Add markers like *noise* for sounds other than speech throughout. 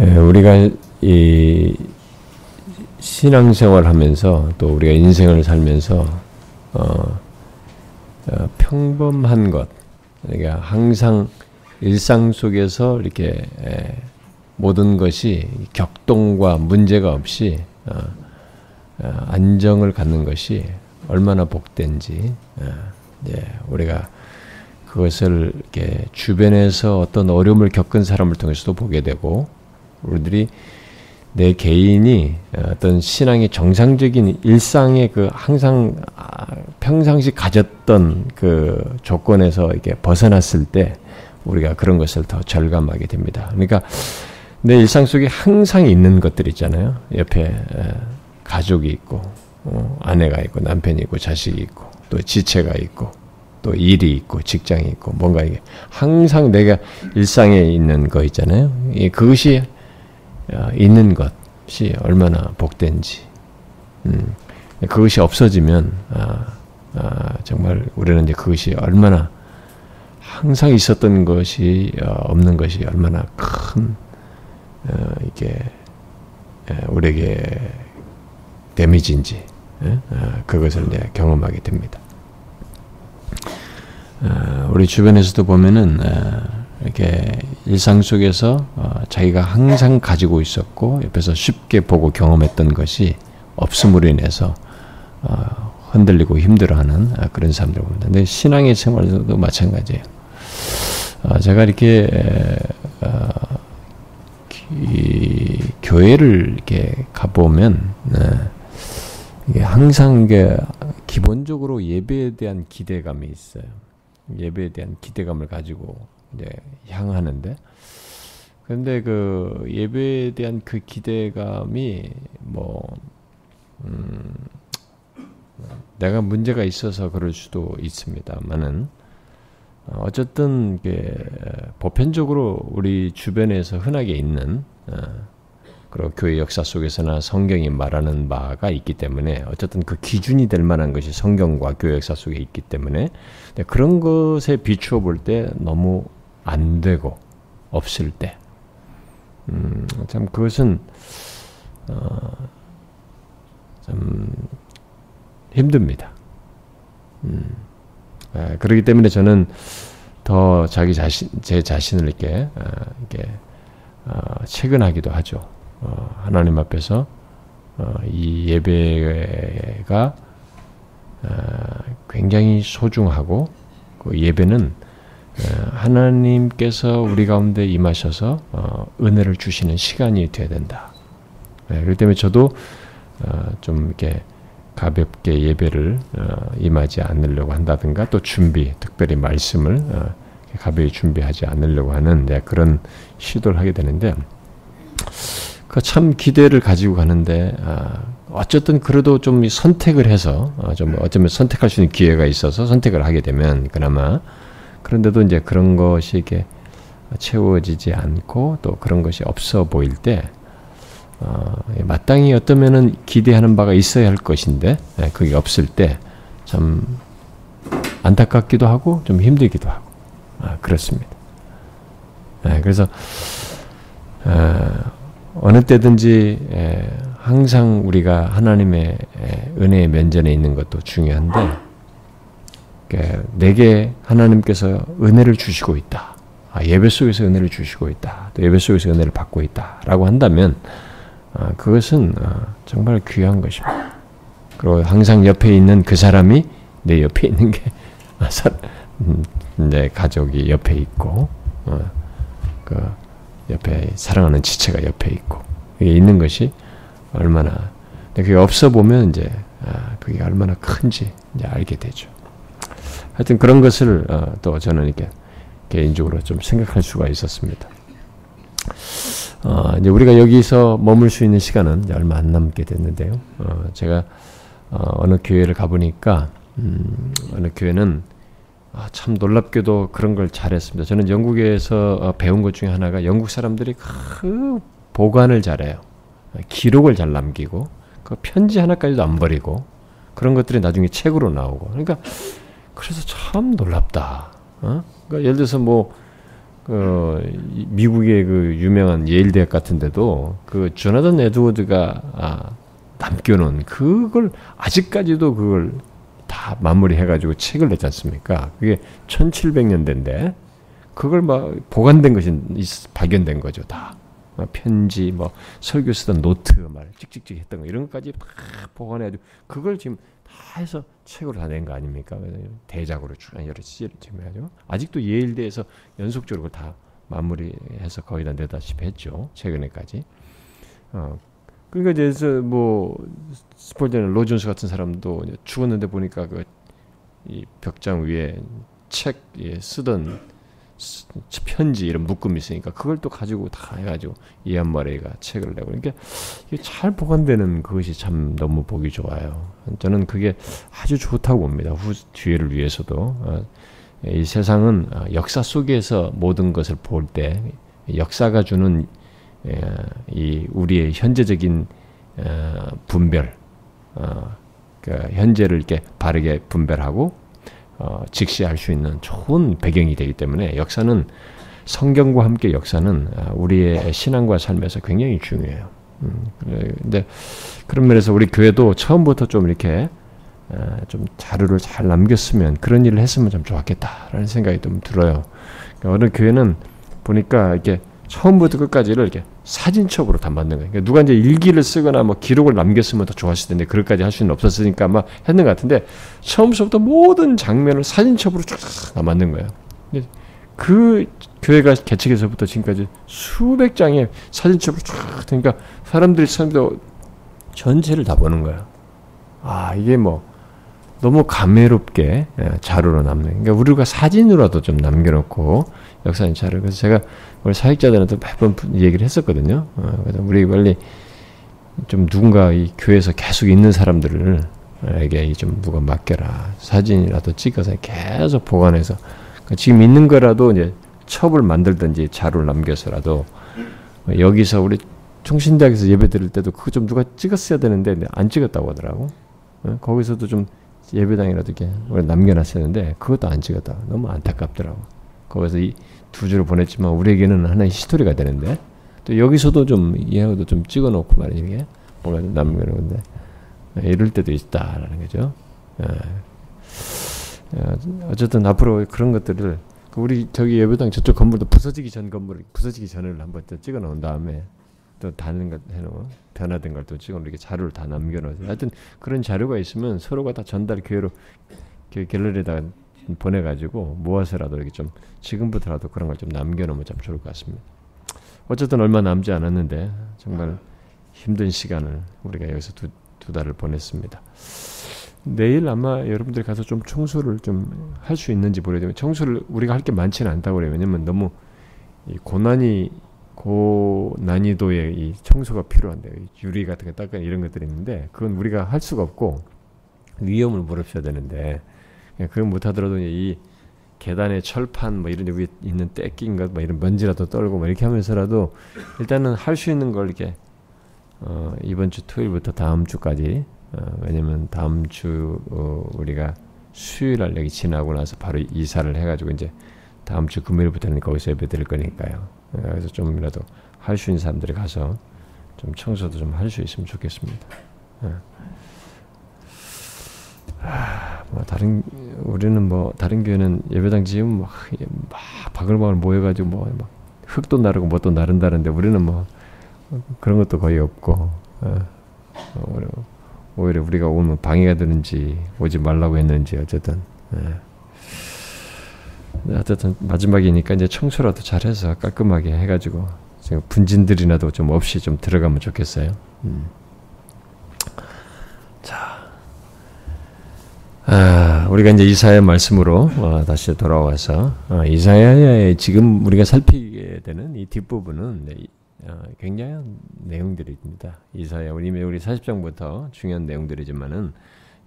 예, 우리가 이 신앙생활 하면서 또 우리가 인생을 살면서 어, 어, 평범한 것, 그러니까 항상 일상 속에서 이렇게 에, 모든 것이 격동과 문제가 없이 어, 어, 안정을 갖는 것이 얼마나 복된지 어, 예, 우리가 그것을 주변에서 어떤 어려움을 겪은 사람을 통해서도 보게 되고 우리들이 내 개인이 어떤 신앙의 정상적인 일상의 그 항상 아, 평상시 가졌던 그 조건에서 이렇게 벗어났을 때 우리가 그런 것을 더 절감하게 됩니다. 그러니까 내 일상 속에 항상 있는 것들 있잖아요. 옆에 가족이 있고 어, 아내가 있고 남편이 있고 자식이 있고 또 지체가 있고 또 일이 있고 직장이 있고 뭔가 이게 항상 내가 일상에 있는 거 있잖아요. 그것이 어, 있는 것이 얼마나 복된지. 음, 그것이 없어지면 아, 아, 정말 우리는 이제 그것이 얼마나 항상 있었던 것이 어, 없는 것이 얼마나 큰 어, 이게 우리에게 데미지인지 어, 그것을 이제 경험하게 됩니다. 어, 우리 주변에서도 보면은 어, 이렇게 일상 속에서 자기가 항상 가지고 있었고 옆에서 쉽게 보고 경험했던 것이 없음으로 인해서 흔들리고 힘들어하는 그런 사람들 봅니다. 근데 신앙의 생활에서도 마찬가지예요. 제가 이렇게 교회를 이렇게 가보면 이게 항상 이게 기본적으로 예배에 대한 기대감이 있어요. 예배에 대한 기대감을 가지고 이제 향하는데. 근데 그 예배에 대한 그 기대감이 뭐 음, 내가 문제가 있어서 그럴 수도 있습니다만은 어쨌든 보편적으로 우리 주변에서 흔하게 있는 어, 그리고 교회 역사 속에서나 성경이 말하는 바가 있기 때문에 어쨌든 그 기준이 될 만한 것이 성경과 교회 역사 속에 있기 때문에 그런 것에 비추어 볼 때 너무 안 되고 없을 때, 음, 참 그것은 어, 참 힘듭니다. 음, 아, 그렇기 때문에 저는 더 자기 자신, 제 자신을 이렇게, 아, 이렇게 어, 체근하기도 하죠. 어, 하나님 앞에서 어, 이 예배가 어, 굉장히 소중하고 그 예배는 어, 하나님께서 우리 가운데 임하셔서 어, 은혜를 주시는 시간이 되어야 된다. 네, 그렇기 때문에 저도 좀 이렇게 가볍게 예배를 임하지 않으려고 한다든가 또 준비, 특별히 말씀을 가벼이 준비하지 않으려고 하는 네, 그런 시도를 하게 되는데 그참 기대를 가지고 가는데 아, 어쨌든 그래도 좀 선택을 해서 아, 좀 어쩌면 선택할 수 있는 기회가 있어서 선택을 하게 되면 그나마 그런데도 이제 그런 것이 이게 채워지지 않고 또 그런 것이 없어 보일 때 어, 마땅히 어떠면은 기대하는 바가 있어야 할 것인데 예, 그게 없을 때 참 안타깝기도 하고 좀 힘들기도 하고 아, 그렇습니다. 예, 그래서 어, 어느 때든지 항상 우리가 하나님의 은혜의 면전에 있는 것도 중요한데 내게 하나님께서 은혜를 주시고 있다. 아, 예배 속에서 은혜를 주시고 있다. 또 예배 속에서 은혜를 받고 있다 라고 한다면 아, 그것은 아, 정말 귀한 것입니다. 그리고 항상 옆에 있는 그 사람이 내 옆에 있는 게 *laughs* 내 가족이 옆에 있고 어, 그 옆에 사랑하는 지체가 옆에 있고 이게 있는 것이 얼마나 그게 없어 보면 이제 아, 그게 얼마나 큰지 이제 알게 되죠. 하여튼 그런 것을 어, 또 저는 이렇게 개인적으로 좀 생각할 수가 있었습니다. 어, 이제 우리가 여기서 머물 수 있는 시간은 얼마 안 남게 됐는데요. 어, 제가 어, 느 교회를 가보니까 음, 어느 교회는 아, 참 놀랍게도 그런 걸 잘했습니다. 저는 영국에서 어, 배운 것 중에 하나가 영국 사람들이 그 보관을 잘해요. 기록을 잘 남기고 그 편지 하나까지도 안 버리고 그런 것들이 나중에 책으로 나오고 그러니까 그래서 참 놀랍다. 어? 그러니까 예를 들어서 뭐그 미국의 그 유명한 예일 대학 같은데도 그 조나단 에드워드가 아, 남겨놓은 그걸 아직까지도 그걸 다 마무리해가지고 책을 냈지 않습니까? 그게 1700년대인데 그걸 막 보관된 것이 발견된 거죠 다. 편지, 뭐 설교 쓰던 노트, 말 찍찍찍 했던 거 이런 것까지 다 보관해가지고 그걸 지금 다 해서 책으로 다 낸 거 아닙니까? 대작으로 쭉 여러 시제를 지금 해가지고 아직도 예일대에서 연속적으로 다 마무리해서 거의 다 내다시피 했죠 최근에까지. 어, 그러니까 이제 뭐 스폴드는 로존스 같은 사람도 죽었는데 보니까 그 이 벽장 위에 책 예, 쓰던 편지 이런 묶음이 있으니까 그걸 또 가지고 다 해가지고 이안 머레이가 책을 내고 그러니까 이게 잘 보관되는 그것이 참 너무 보기 좋아요. 저는 그게 아주 좋다고 봅니다. 후 뒤에를 위해서도 어, 이 세상은 어, 역사 속에서 모든 것을 볼 때 역사가 주는 예, 이 우리의 현재적인 어, 분별, 어, 그 현재를 이렇게 바르게 분별하고 직시할 수 있는 좋은 배경이 되기 때문에 역사는 성경과 함께 역사는 우리의 신앙과 삶에서 굉장히 중요해요. 음, 근데 그런 면에서 우리 교회도 처음부터 좀 이렇게 좀 자료를 잘 남겼으면 그런 일을 했으면 좀 좋았겠다라는 생각이 좀 들어요. 그러니까 어느 교회는 보니까 이렇게 처음부터 끝까지를 이렇게 사진첩으로 다 만든 거예요. 그러니까 누가 이제 일기를 쓰거나 뭐 기록을 남겼으면 더 좋았을 텐데 그럴까지 할 수는 없었으니까 아마 했는 것 같은데 처음부터 모든 장면을 사진첩으로 쫙다 만든 거예요. 그 교회가 개척에서부터 지금까지 수백 장의 사진첩을 쫙 그러니까 사람들이 사람들 전체를 다 보는 거야. 아 이게 뭐 너무 감회롭게 예, 자료로 남는. 그러니까 우리가 사진으로라도 좀 남겨놓고 역사인 자료. 그래서 제가 우리 사역자들한테 몇번 얘기를 했었거든요. 어, 그래서 우리 빨리 좀 누군가 이 교회에서 계속 있는 사람들을 에게 좀 누가 맡겨라. 사진이라도 찍어서 계속 보관해서 그러니까 지금 있는 거라도 이제 첩을 만들든지 자료를 남겨서라도 여기서 우리 총신대학에서 예배 드릴 때도 그거 좀 누가 찍었어야 되는데 안 찍었다고 하더라고. 어, 거기서도 좀 예배당이라도 이렇게 남겨놨었는데 그것도 안 찍었다. 너무 안타깝더라고. 거기서 이 두 줄을 보냈지만 우리에게는 하나의 히스토리가 되는데 또 여기서도 좀 이해하고도 좀 찍어놓고 말이야 이게 뭔가 좀 남겨놓는데 예, 이럴 때도 있다라는 거죠. 예. 예, 어쨌든 앞으로 그런 것들을 그 우리 저기 예배당 저쪽 건물도 부서지기 전 건물 부서지기 전을 한번 찍어 놓은 다음에 또 다른 것 해놓은 변화된 걸 또 찍어 이렇게 자료를 다 남겨놓으세요. 하여튼 그런 자료가 있으면 서로가 다 전달 기회로 갤러리에다가 보내가지고 모아서라도 이렇게 좀 지금부터라도 그런 걸 좀 남겨놓으면 참 좋을 것 같습니다. 어쨌든 얼마 남지 않았는데 정말 힘든 시간을 우리가 여기서 두, 두 달을 보냈습니다. 내일 아마 여러분들 가서 좀 청소를 좀 할 수 있는지 모르겠지만 청소를 우리가 할 게 많지는 않다고 그래요. 왜냐면 너무 고난이 고 난이도의 이 청소가 필요한데 유리 같은 거 닦아 이런 것들이 있는데 그건 우리가 할 수가 없고 위험을 물으셔야 되는데 그걸 못하더라도 이 계단의 철판 뭐 이런 데 위에 있는 떼낀 것뭐 이런 먼지라도 떨고 뭐 이렇게 하면서라도 일단은 할 수 있는 걸 이렇게 어 이번 주 토요일부터 다음 주까지 어 왜냐면 다음 주 어 우리가 수요일 날 여기 지나고 나서 바로 이사를 해가지고 이제 다음 주 금요일부터는 거기서 예배 드릴 거니까요. 그래서 좀이라도 할 수 있는 사람들이 가서 좀 청소도 좀 할 수 있으면 좋겠습니다. 예. 뭐 다른 우리는 뭐 다른 교회는 예배당 지금 막, 막 바글바글 모여가지고 뭐 막 흙도 나르고 뭣도 나른다는데 우리는 뭐 그런 것도 거의 없고 어, 오히려 우리가 오면 방해가 되는지 오지 말라고 했는지 어쨌든 예. 어쨌든 마지막이니까 이제 청소라도 잘해서 깔끔하게 해가지고 지금 분진들이라도 좀 없이 좀 들어가면 좋겠어요. 음. 자, 아, 우리가 이제 이사야 말씀으로 어, 다시 돌아와서 어, 이사야의 지금 우리가 살피게 되는 이 뒷부분은 네, 어, 굉장한 내용들입니다. 이사야 우리 우리 40장부터 중요한 내용들이지만은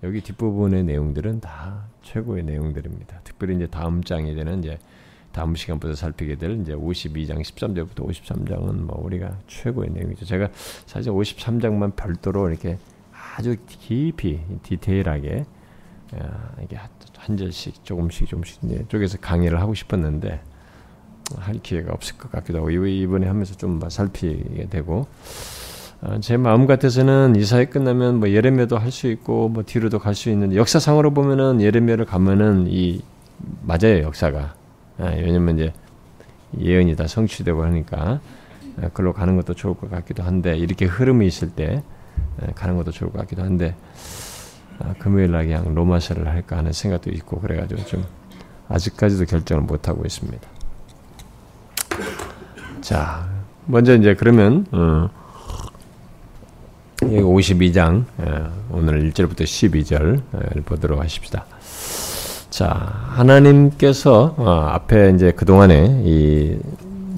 여기 뒷부분의 내용들은 다 최고의 내용들입니다. 특별히 이제 다음 장에 되는 이제 다음 시간부터 살피게 될 이제 52장 13절부터 53장은 뭐 우리가 최고의 내용이죠. 제가 사실 53장만 별도로 이렇게 아주 깊이 디테일하게 이게 한 절씩 조금씩 조금씩 쪽에서 강의를 하고 싶었는데 할 기회가 없을 것 같기도 하고 이번에 하면서 좀 살피게 되고 어, 제 마음 같아서는 이사회 끝나면 뭐 예레미야도 할 수 있고 뭐 뒤로도 갈 수 있는 역사상으로 보면은 예레미야를 가면은 이 맞아요 역사가 아, 왜냐면 이제 예언이 다 성취되고 하니까 아, 그걸로 가는 것도 좋을 것 같기도 한데 이렇게 흐름이 있을 때 아, 가는 것도 좋을 것 같기도 한데 금요일 날 그냥 로마서를 할까 하는 생각도 있고 그래가지고 좀 아직까지도 결정을 못 하고 있습니다. 자 먼저 이제 그러면 어, 52장 오늘 1절부터 12절 보도록 하십시다. 자, 하나님께서 어, 앞에 이제 그 동안에 이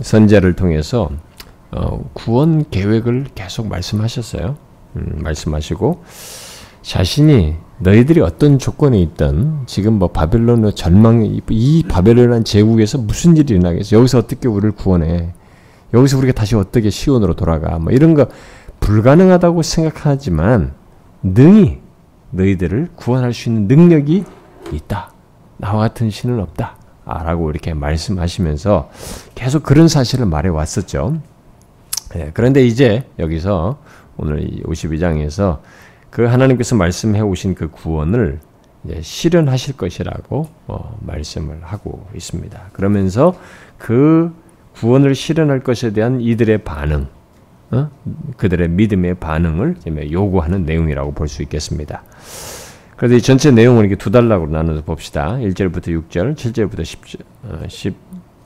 선제를 통해서 어, 구원 계획을 계속 말씀하셨어요. 음, 말씀하시고 자신이 너희들이 어떤 조건에 있던 지금 뭐 바벨론의 절망 이 바벨론한 제국에서 무슨 일이 일어나겠어? 여기서 어떻게 우리를 구원해? 여기서 우리가 다시 어떻게 시온으로 돌아가? 뭐 이런 거 불가능하다고 생각하지만 능히 너희들을 구원할 수 있는 능력이 있다. 나와 같은 신은 없다. 아, 라고 이렇게 말씀하시면서 계속 그런 사실을 말해 왔었죠. 네, 그런데 이제 여기서 오늘 52장에서 그 하나님께서 말씀해 오신 그 구원을 실현하실 것이라고 어, 말씀을 하고 있습니다. 그러면서 그 구원을 실현할 것에 대한 이들의 반응, 어? 그들의 믿음의 반응을 요구하는 내용이라고 볼 수 있겠습니다. 그래서 이 전체 내용을 이렇게 두 단락으로 나눠서 봅시다. 1절부터 6절, 7절부터 10절, 어,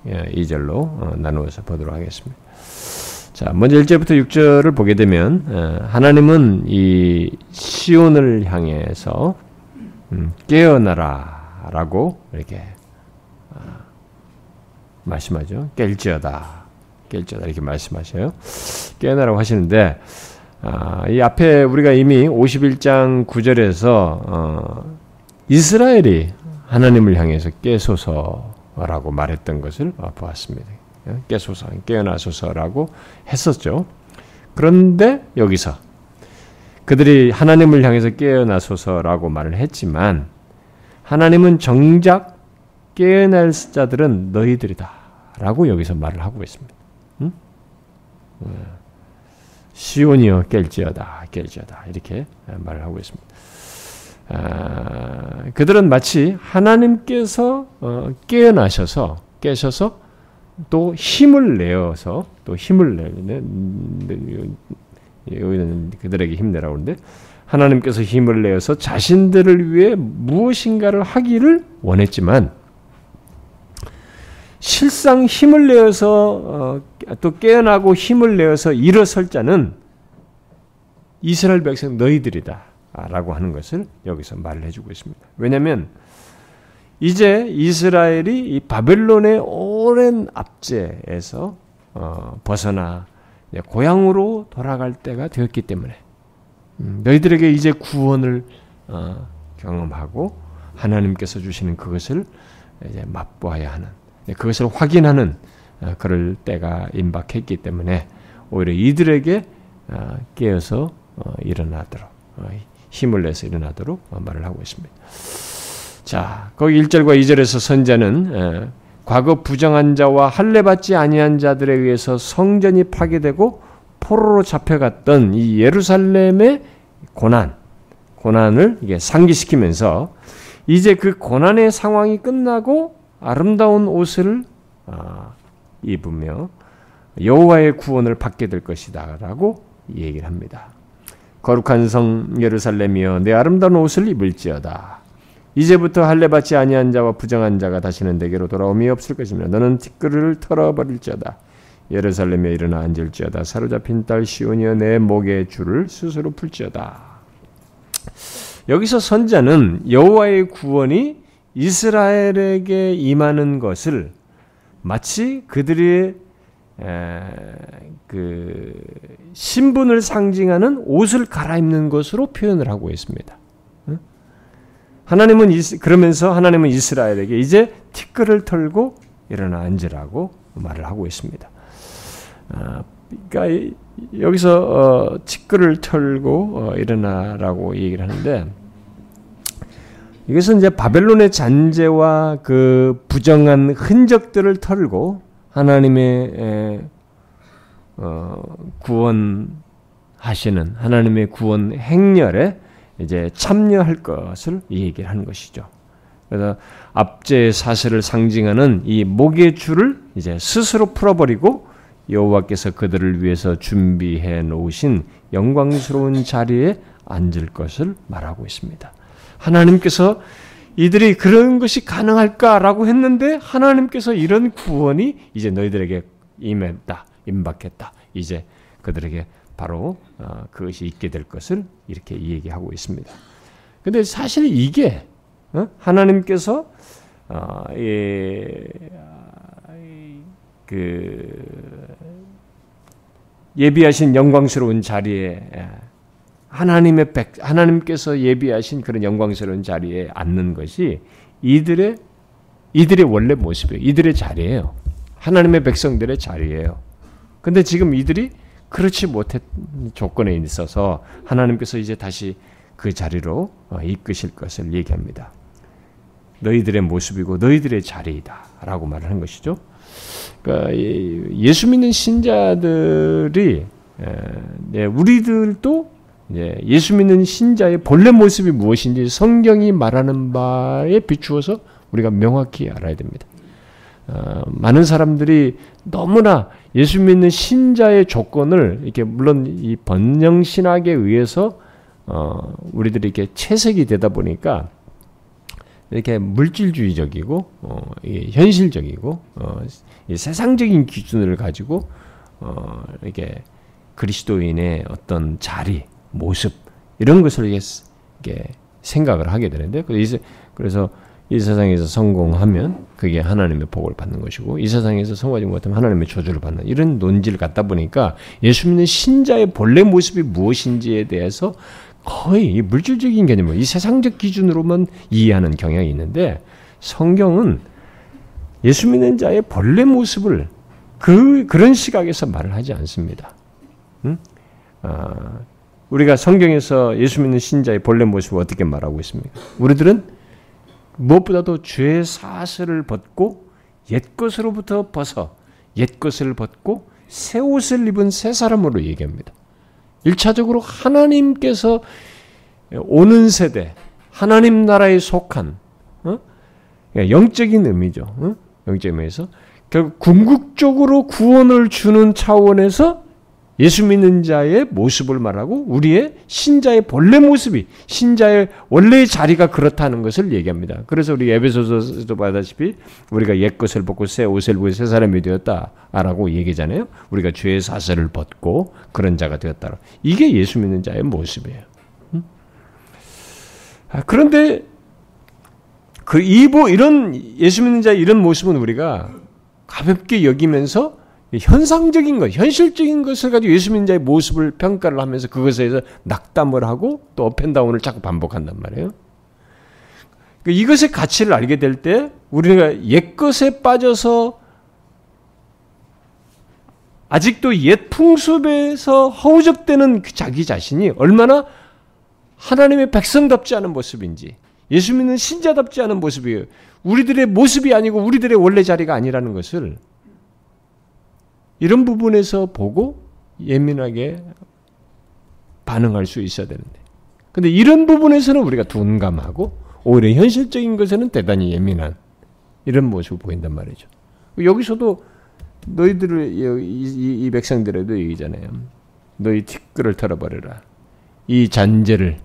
12절로 어, 나누어서 보도록 하겠습니다. 자, 먼저 1절부터 6절을 보게 되면 어, 하나님은 이 시온을 향해서 음, 깨어나라라고 이렇게 어, 말씀하죠. 깰지어다. 깰지어다 이렇게 말씀하셔요. 깨어나라고 하시는데 아, 이 앞에 우리가 이미 51장 9절에서 어, 이스라엘이 하나님을 향해서 깨소서라고 말했던 것을 보았습니다. 깨소서, 깨어나소서라고 했었죠. 그런데 여기서 그들이 하나님을 향해서 깨어나소서라고 말을 했지만 하나님은 정작 깨어날 자들은 너희들이다 라고 여기서 말을 하고 있습니다. 시온이여 깰지어다 깰지어다 이렇게 말을 하고 있습니다. 아, 그들은 마치 하나님께서 어, 깨어나셔서 깨셔서 또 힘을 내어서 또 힘을 내는 여기는 그들에게 힘내라고 하는데 하나님께서 힘을 내어서 자신들을 위해 무엇인가를 하기를 원했지만 실상 힘을 내어서 어, 또 깨어나고 힘을 내어서 일어설 자는 이스라엘 백성 너희들이다. 라고 하는 것을 여기서 말을 해주고 있습니다. 왜냐하면 이제 이스라엘이 이 바벨론의 오랜 압제에서 어, 벗어나 고향으로 돌아갈 때가 되었기 때문에 음, 너희들에게 이제 구원을 어, 경험하고 하나님께서 주시는 그것을 이제 맛보아야 하는 네, 그것을 확인하는 어, 그럴 때가 임박했기 때문에 오히려 이들에게 어, 깨어서 어, 일어나도록 힘을 내서 일어나도록 말을 하고 있습니다. 자, 거기 1절과 2절에서 선자는 과거 부정한 자와 할례 받지 아니한 자들에 의해서 성전이 파괴되고 포로로 잡혀갔던 이 예루살렘의 고난, 고난을 이게 상기시키면서 이제 그 고난의 상황이 끝나고 아름다운 옷을 아, 입으며 여호와의 구원을 받게 될 것이다라고 얘기를 합니다. 거룩한 성 예루살렘이여 내 아름다운 옷을 입을지어다. 이제부터 할례 받지 아니한 자와 부정한 자가 다시는 내게로 돌아옴이 없을 것이며 너는 티끌을 털어버릴지어다. 예루살렘에 일어나 앉을지어다. 사로잡힌 딸 시온이여 내 목의 줄을 스스로 풀지어다. 여기서 선자는 여호와의 구원이 이스라엘에게 임하는 것을 마치 그들의 그 신분을 상징하는 옷을 갈아입는 것으로 표현을 하고 있습니다. 하나님은 그러면서 하나님은 이스라엘에게 이제 티끌을 털고 일어나 앉으라고 말을 하고 있습니다. 아, 그러니까 여기서 어, 티끌을 털고 어, 일어나라고 얘기를 하는데 이것은 이제 바벨론의 잔재와 그 부정한 흔적들을 털고 하나님의 어, 구원하시는 하나님의 구원 행렬에 이제 참여할 것을 얘기를 하는 것이죠. 그래서 압제의 사슬을 상징하는 이 목의 줄을 이제 스스로 풀어버리고 여호와께서 그들을 위해서 준비해 놓으신 영광스러운 자리에 앉을 것을 말하고 있습니다. 하나님께서 이들이 그런 것이 가능할까라고 했는데 하나님께서 이런 구원이 이제 너희들에게 임했다, 임박했다. 이제 그들에게 바로 어, 그것이 있게 될 것을 이렇게 얘기하고 있습니다. 근데 사실 이게 어? 하나님께서 어, 그 예비하신 영광스러운 자리에 하나님의 백 하나님께서 예비하신 그런 영광스러운 자리에 앉는 것이 이들의 이들의 원래 모습이에요. 이들의 자리예요. 하나님의 백성들의 자리예요. 근데 지금 이들이 그렇지 못했 조건에 있어서 하나님께서 이제 다시 그 자리로 어, 이끄실 것을 얘기합니다. 너희들의 모습이고 너희들의 자리이다라고 말하는 것이죠. 그러니까 예수 믿는 신자들이 네, 우리들도 예수 믿는 신자의 본래 모습이 무엇인지 성경이 말하는 바에 비추어서 우리가 명확히 알아야 됩니다. 어, 많은 사람들이 너무나 예수 믿는 신자의 조건을 이렇게 물론 이 번영 신학에 의해서 어, 우리들이 이렇게 채색이 되다 보니까 이렇게 물질주의적이고 어, 현실적이고 어, 세상적인 기준을 가지고 어, 이렇게 그리스도인의 어떤 자리, 모습 이런 것을 이게 생각을 하게 되는데 그래서 이 세상에서 성공하면 그게 하나님의 복을 받는 것이고 이 세상에서 성공하지 못하면 하나님의 저주를 받는 이런 논지를 갖다 보니까 예수 믿는 신자의 본래 모습이 무엇인지에 대해서 거의 물질적인 개념을 이 세상적 기준으로만 이해하는 경향이 있는데 성경은 예수 믿는 자의 본래 모습을 그 그런 시각에서 말을 하지 않습니다. 응? 아, 우리가 성경에서 예수 믿는 신자의 본래 모습을 어떻게 말하고 있습니까? 우리들은 무엇보다도 죄 사슬을 벗고 옛 것으로부터 벗어 옛 것을 벗고 새 옷을 입은 새 사람으로 얘기합니다. 1차적으로 하나님께서 오는 세대, 하나님 나라에 속한 어? 예, 영적인 의미죠. 어? 영적인 의미에서 결국 궁극적으로 구원을 주는 차원에서 예수 믿는 자의 모습을 말하고 우리의 신자의 본래 모습이 신자의 원래의 자리가 그렇다는 것을 얘기합니다. 그래서 우리 에베소서도 봐다시피 우리가 옛 것을 벗고 새 옷을 입고 새 사람이 되었다라고 얘기잖아요. 우리가 죄의 사슬을 벗고 그런 자가 되었다. 이게 예수 믿는 자의 모습이에요. 음? 아, 그런데 그 이보 이런 예수 믿는 자의 이런 모습은 우리가 가볍게 여기면서 현상적인 것, 현실적인 것을 가지고 예수 믿는 자의 모습을 평가를 하면서 그것에 대해서 낙담을 하고 또 업앤다운을 자꾸 반복한단 말이에요. 그러니까 이것의 가치를 알게 될 때 우리가 옛것에 빠져서 아직도 옛 풍습에서 허우적대는 그 자기 자신이 얼마나 하나님의 백성답지 않은 모습인지 예수 믿는 신자답지 않은 모습이에요. 우리들의 모습이 아니고 우리들의 원래 자리가 아니라는 것을 이런 부분에서 보고 예민하게 반응할 수 있어야 되는데. 근데 이런 부분에서는 우리가 둔감하고 오히려 현실적인 것에는 대단히 예민한 이런 모습을 보인단 말이죠. 여기서도 너희들을 이, 이, 이 백성들에도 얘기잖아요. 너희 티끌을 털어버려라. 이 잔재를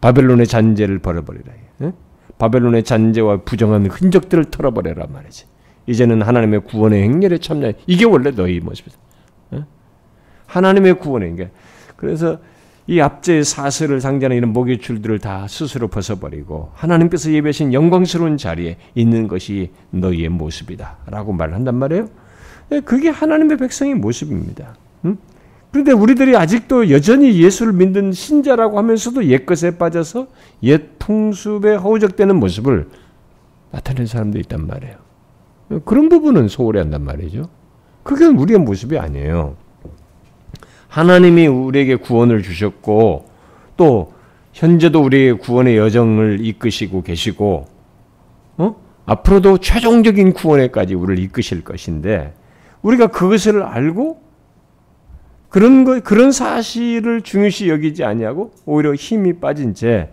바벨론의 잔재를 벌어버리라. 예? 바벨론의 잔재와 부정한 흔적들을 털어버려라 말이지. 이제는 하나님의 구원의 행렬에 참여. 이게 원래 너희 모습이다. 어? 하나님의 구원의 게 그래서 이 압제의 사슬을 상징하는 이런 목의 줄들을 다 스스로 벗어버리고 하나님께서 예배하신 영광스러운 자리에 있는 것이 너희의 모습이다 라고 말을 한단 말이에요. 예, 그게 하나님의 백성의 모습입니다. 그런데 우리들이 아직도 여전히 예수를 믿는 신자라고 하면서도 옛것에 빠져서 옛 풍습에 허우적대는 모습을 나타내는 사람도 있단 말이에요. 그런 부분은 소홀히 한단 말이죠. 그게 우리의 모습이 아니에요. 하나님이 우리에게 구원을 주셨고 또 현재도 우리의 구원의 여정을 이끄시고 계시고 어? 앞으로도 최종적인 구원에까지 우리를 이끄실 것인데 우리가 그것을 알고 그런 거 그런 사실을 중요시 여기지 아니하고 오히려 힘이 빠진 채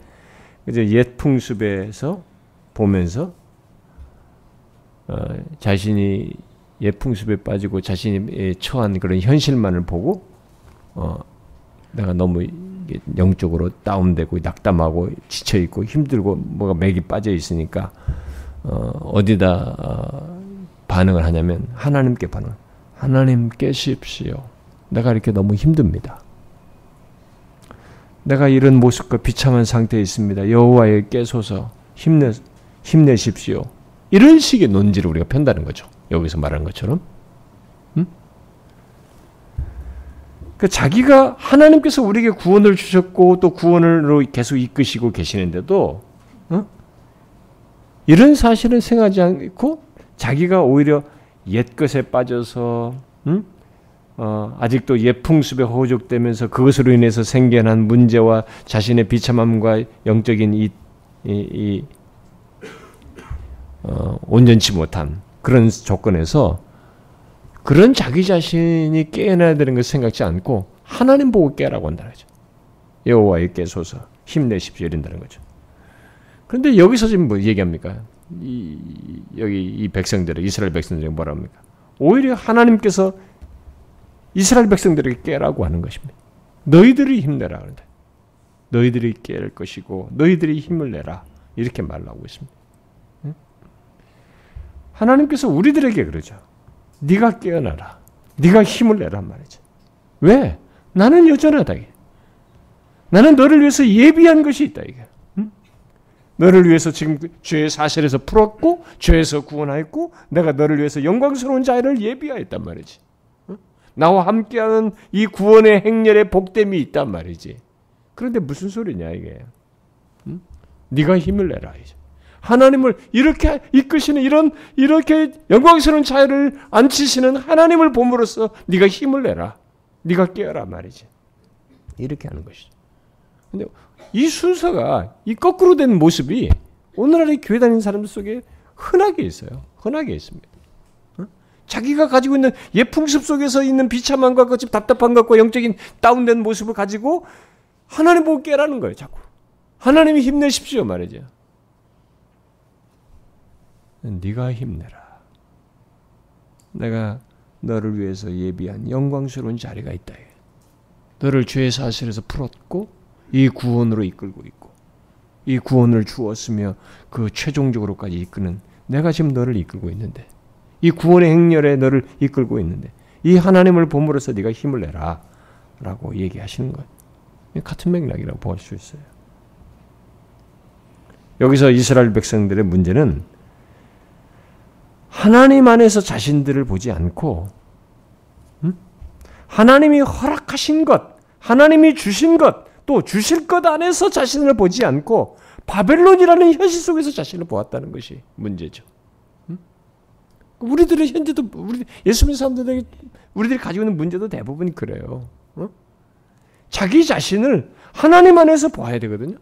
이제 옛 풍습에서 보면서 어, 자신이 옛 풍습에 빠지고 자신이 처한 그런 현실만을 보고 어, 내가 너무 영적으로 다운되고 낙담하고 지쳐 있고 힘들고 뭐가 맥이 빠져 있으니까 어, 어디다 어, 반응을 하냐면 하나님께 반응. 하나님 깨십시오. 내가 이렇게 너무 힘듭니다. 내가 이런 모습과 비참한 상태에 있습니다. 여호와의 깨소서 힘내 힘내십시오. 이런 식의 논지를 우리가 편다는 거죠. 여기서 말하는 것처럼. 음? 그 자기가 하나님께서 우리에게 구원을 주셨고 또 구원으로 계속 이끄시고 계시는데도 어? 이런 사실을 생각하지 않고 자기가 오히려 옛 것에 빠져서 음? 어, 아직도 옛 풍습에 호족되면서 그것으로 인해서 생겨난 문제와 자신의 비참함과 영적인 이, 이, 이 어, 온전치 못한 그런 조건에서 그런 자기 자신이 깨어나야 되는 것을 생각지 않고 하나님 보고 깨라고 한다는 거죠. 여호와의 깨소서 힘내십시오 이런다는 거죠. 그런데 여기서 지금 뭐 얘기합니까? 이, 여기 이 백성들을 이스라엘 백성들에게 뭐라 합니까? 오히려 하나님께서 이스라엘 백성들에게 깨라고 하는 것입니다. 너희들이 힘내라 그런데 너희들이 깨할 것이고 너희들이 힘을 내라 이렇게 말을 하고 있습니다. 하나님께서 우리들에게 그러죠. 네가 깨어나라. 네가 힘을 내란 말이죠. 왜? 나는 여전하다. 나는 너를 위해서 예비한 것이 있다. 이게. 너를 위해서 지금 죄의 사실에서 풀었고 죄에서 구원하였고 내가 너를 위해서 영광스러운 자를 예비하였단 말이지. 나와 함께하는 이 구원의 행렬에 복됨이 있단 말이지. 그런데 무슨 소리냐 이게? 응? 네가 힘을 내라 이제. 하나님을 이렇게 이끄시는 이런 이렇게 영광스러운 자유를 안치시는 하나님을 봄으로써 네가 힘을 내라. 네가 깨어라 말이지. 이렇게 하는 것이죠. 근데 이 순서가 이 거꾸로 된 모습이 오늘날의 교회 다니는 사람들 속에 흔하게 있어요. 흔하게 있습니다. 어? 자기가 가지고 있는 예풍습 속에서 있는 비참함과 그 답답한 것과 영적인 다운된 모습을 가지고 하나님 보고 깨라는 거예요. 자꾸. 하나님이 힘내십시오 말이죠. 네가 힘내라. 내가 너를 위해서 예비한 영광스러운 자리가 있다. 너를 죄의 사실에서 풀었고 이 구원으로 이끌고 있고 이 구원을 주었으며 그 최종적으로까지 이끄는 내가 지금 너를 이끌고 있는데 이 구원의 행렬에 너를 이끌고 있는데 이 하나님을 봄으로써 네가 힘을 내라 라고 얘기하시는 것 같은 맥락이라고 볼 수 있어요. 여기서 이스라엘 백성들의 문제는 하나님 안에서 자신들을 보지 않고 음? 하나님이 허락하신 것, 하나님이 주신 것, 또 주실 것 안에서 자신을 보지 않고 바벨론이라는 현실 속에서 자신을 보았다는 것이 문제죠. 음? 우리들의 현재도 우리 예수 믿는 사람들에게 우리들이 가지고 있는 문제도 대부분 그래요. 어? 자기 자신을 하나님 안에서 보아야 되거든요.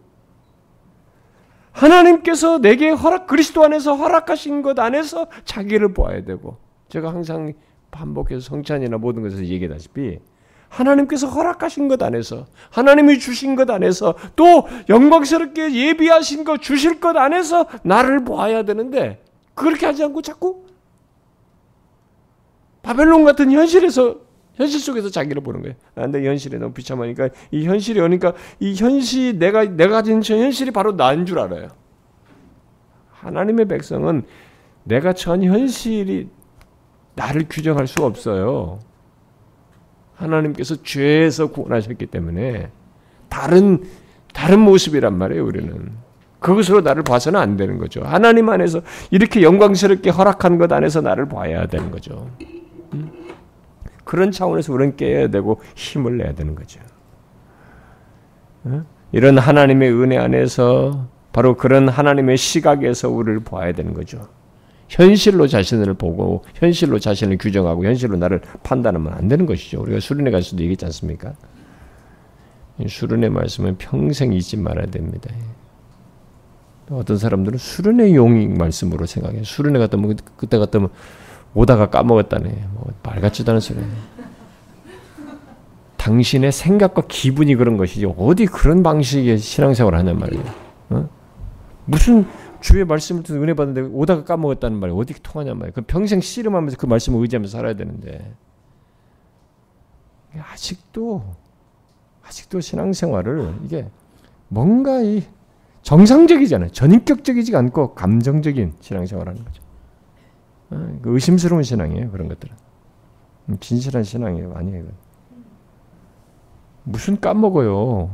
하나님께서 내게 허락 그리스도 안에서 허락하신 것 안에서 자기를 보아야 되고 제가 항상 반복해서 성찬이나 모든 것에서 얘기하다시피 하나님께서 허락하신 것 안에서 하나님이 주신 것 안에서 또 영광스럽게 예비하신 것 주실 것 안에서 나를 보아야 되는데 그렇게 하지 않고 자꾸 바벨론 같은 현실에서 현실 속에서 자기를 보는 거예요. 아, 근데 현실에 너무 비참하니까 이 현실이 오니까 이 현실 내가 내가 가진 현실이 바로 나인 줄 알아요. 하나님의 백성은 내가 처한 현실이 나를 규정할 수 없어요. 하나님께서 죄에서 구원하셨기 때문에 다른 다른 모습이란 말이에요. 우리는 그것으로 나를 봐서는 안 되는 거죠. 하나님 안에서 이렇게 영광스럽게 허락한 것 안에서 나를 봐야 되는 거죠. 음? 그런 차원에서 우리는 깨야 되고 힘을 내야 되는 거죠. 어? 이런 하나님의 은혜 안에서 바로 그런 하나님의 시각에서 우리를 봐야 되는 거죠. 현실로 자신을 보고 현실로 자신을 규정하고 현실로 나를 판단하면 안 되는 것이죠. 우리가 수련회 갈 수도 얘기했지 않습니까? 수련회 말씀은 평생 잊지 말아야 됩니다. 어떤 사람들은 수련회 용익 말씀으로 생각해요. 수련회 갔다 오면 그때 갔다 오면 오다가 까먹었다네. 뭐 말 같지도 않은 소리. 당신의 생각과 기분이 그런 것이지 어디 그런 방식의 신앙생활을 하냔 말이에요. 어? 무슨 주의 말씀을 듣 은혜 받는데 오다가 까먹었다는 말이 어디 통하냔 말이에요. 그 평생 씨름하면서 그 말씀을 의지하면서 살아야 되는데 아직도 아직도 신앙생활을 이게 뭔가 이 정상적이잖아요. 전인격적이지 않고 감정적인 신앙생활하는 거죠. 어, 그 의심스러운 신앙이에요. 그런 것들은 음, 진실한 신앙이에요. 아니에요. 무슨 까먹어요.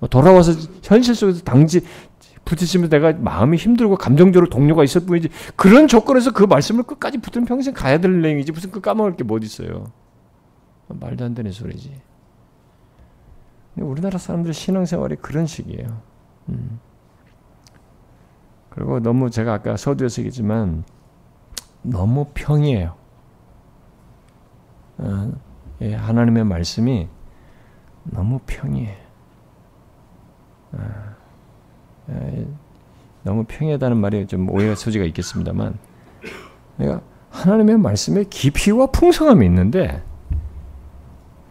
뭐 돌아와서 현실 속에서 당지 부딪히면 내가 마음이 힘들고 감정적으로 동료가 있을 뿐이지 그런 조건에서 그 말씀을 끝까지 붙들면 평생 가야 될 내용이지 무슨 그 까먹을 게 뭐 있어요. 말도 안 되는 소리지. 우리나라 사람들 신앙생활이 그런 식이에요. 음. 그리고 너무 제가 아까 서두에서 얘기했지만 너무 평이에요. 어, 예, 하나님의 말씀이 너무 평이해. 어, 예, 너무 평이하다는 말이 좀 오해의 소지가 있겠습니다만, 내가 하나님의 말씀에 깊이와 풍성함이 있는데,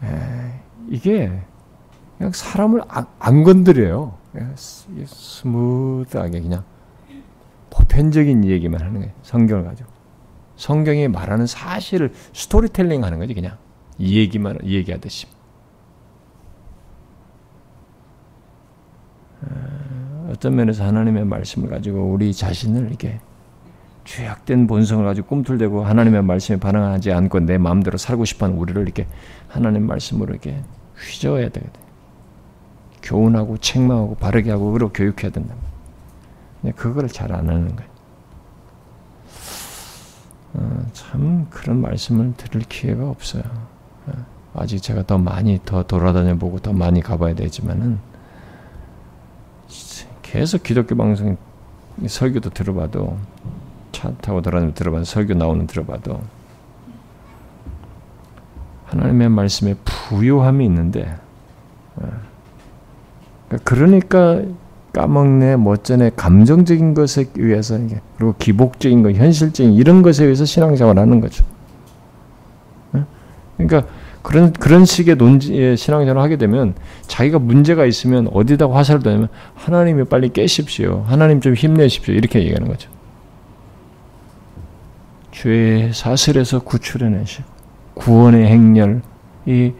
예, 이게 그냥 사람을 안, 안 건드려요. 스무드하게 그냥 보편적인 얘기만 하는 거예요. 성경을 가지고. 성경이 말하는 사실을 스토리텔링 하는 거지, 그냥. 이 얘기만, 이 얘기하듯이. 어, 어떤 면에서 하나님의 말씀을 가지고 우리 자신을 이렇게 죄악된 본성을 가지고 꿈틀대고 하나님의 말씀에 반응하지 않고 내 마음대로 살고 싶어하는 우리를 이렇게 하나님 말씀으로 이렇게 휘저어야 되거든. 교훈하고 책망하고 바르게 하고 그러 교육해야 된다. 그걸 잘안 하는 거예요. 어, 참 그런 말씀을 들을 기회가 없어요. 어, 아직 제가 더 많이 더 돌아다녀 보고 더 많이 가봐야 되지만은 계속 기독교 방송 설교도 들어봐도 차 타고 돌아다니며 들어봐도 설교 나오는 들어봐도 하나님의 말씀에 부요함이 있는데 어, 그러니까 까먹네, 멋전에 감정적인 것에 의해서 그리고 기복적인 것, 현실적인 이런 것에 의해서 신앙생활 하는 거죠. 그러니까 그런 그런 식의 논지의 신앙생활을 하게 되면 자기가 문제가 있으면 어디다 화살을 던면 하나님이 빨리 깨십시오. 하나님 좀 힘내십시오. 이렇게 얘기하는 거죠. 죄의 사슬에서 구출해내시 구원의 행렬 이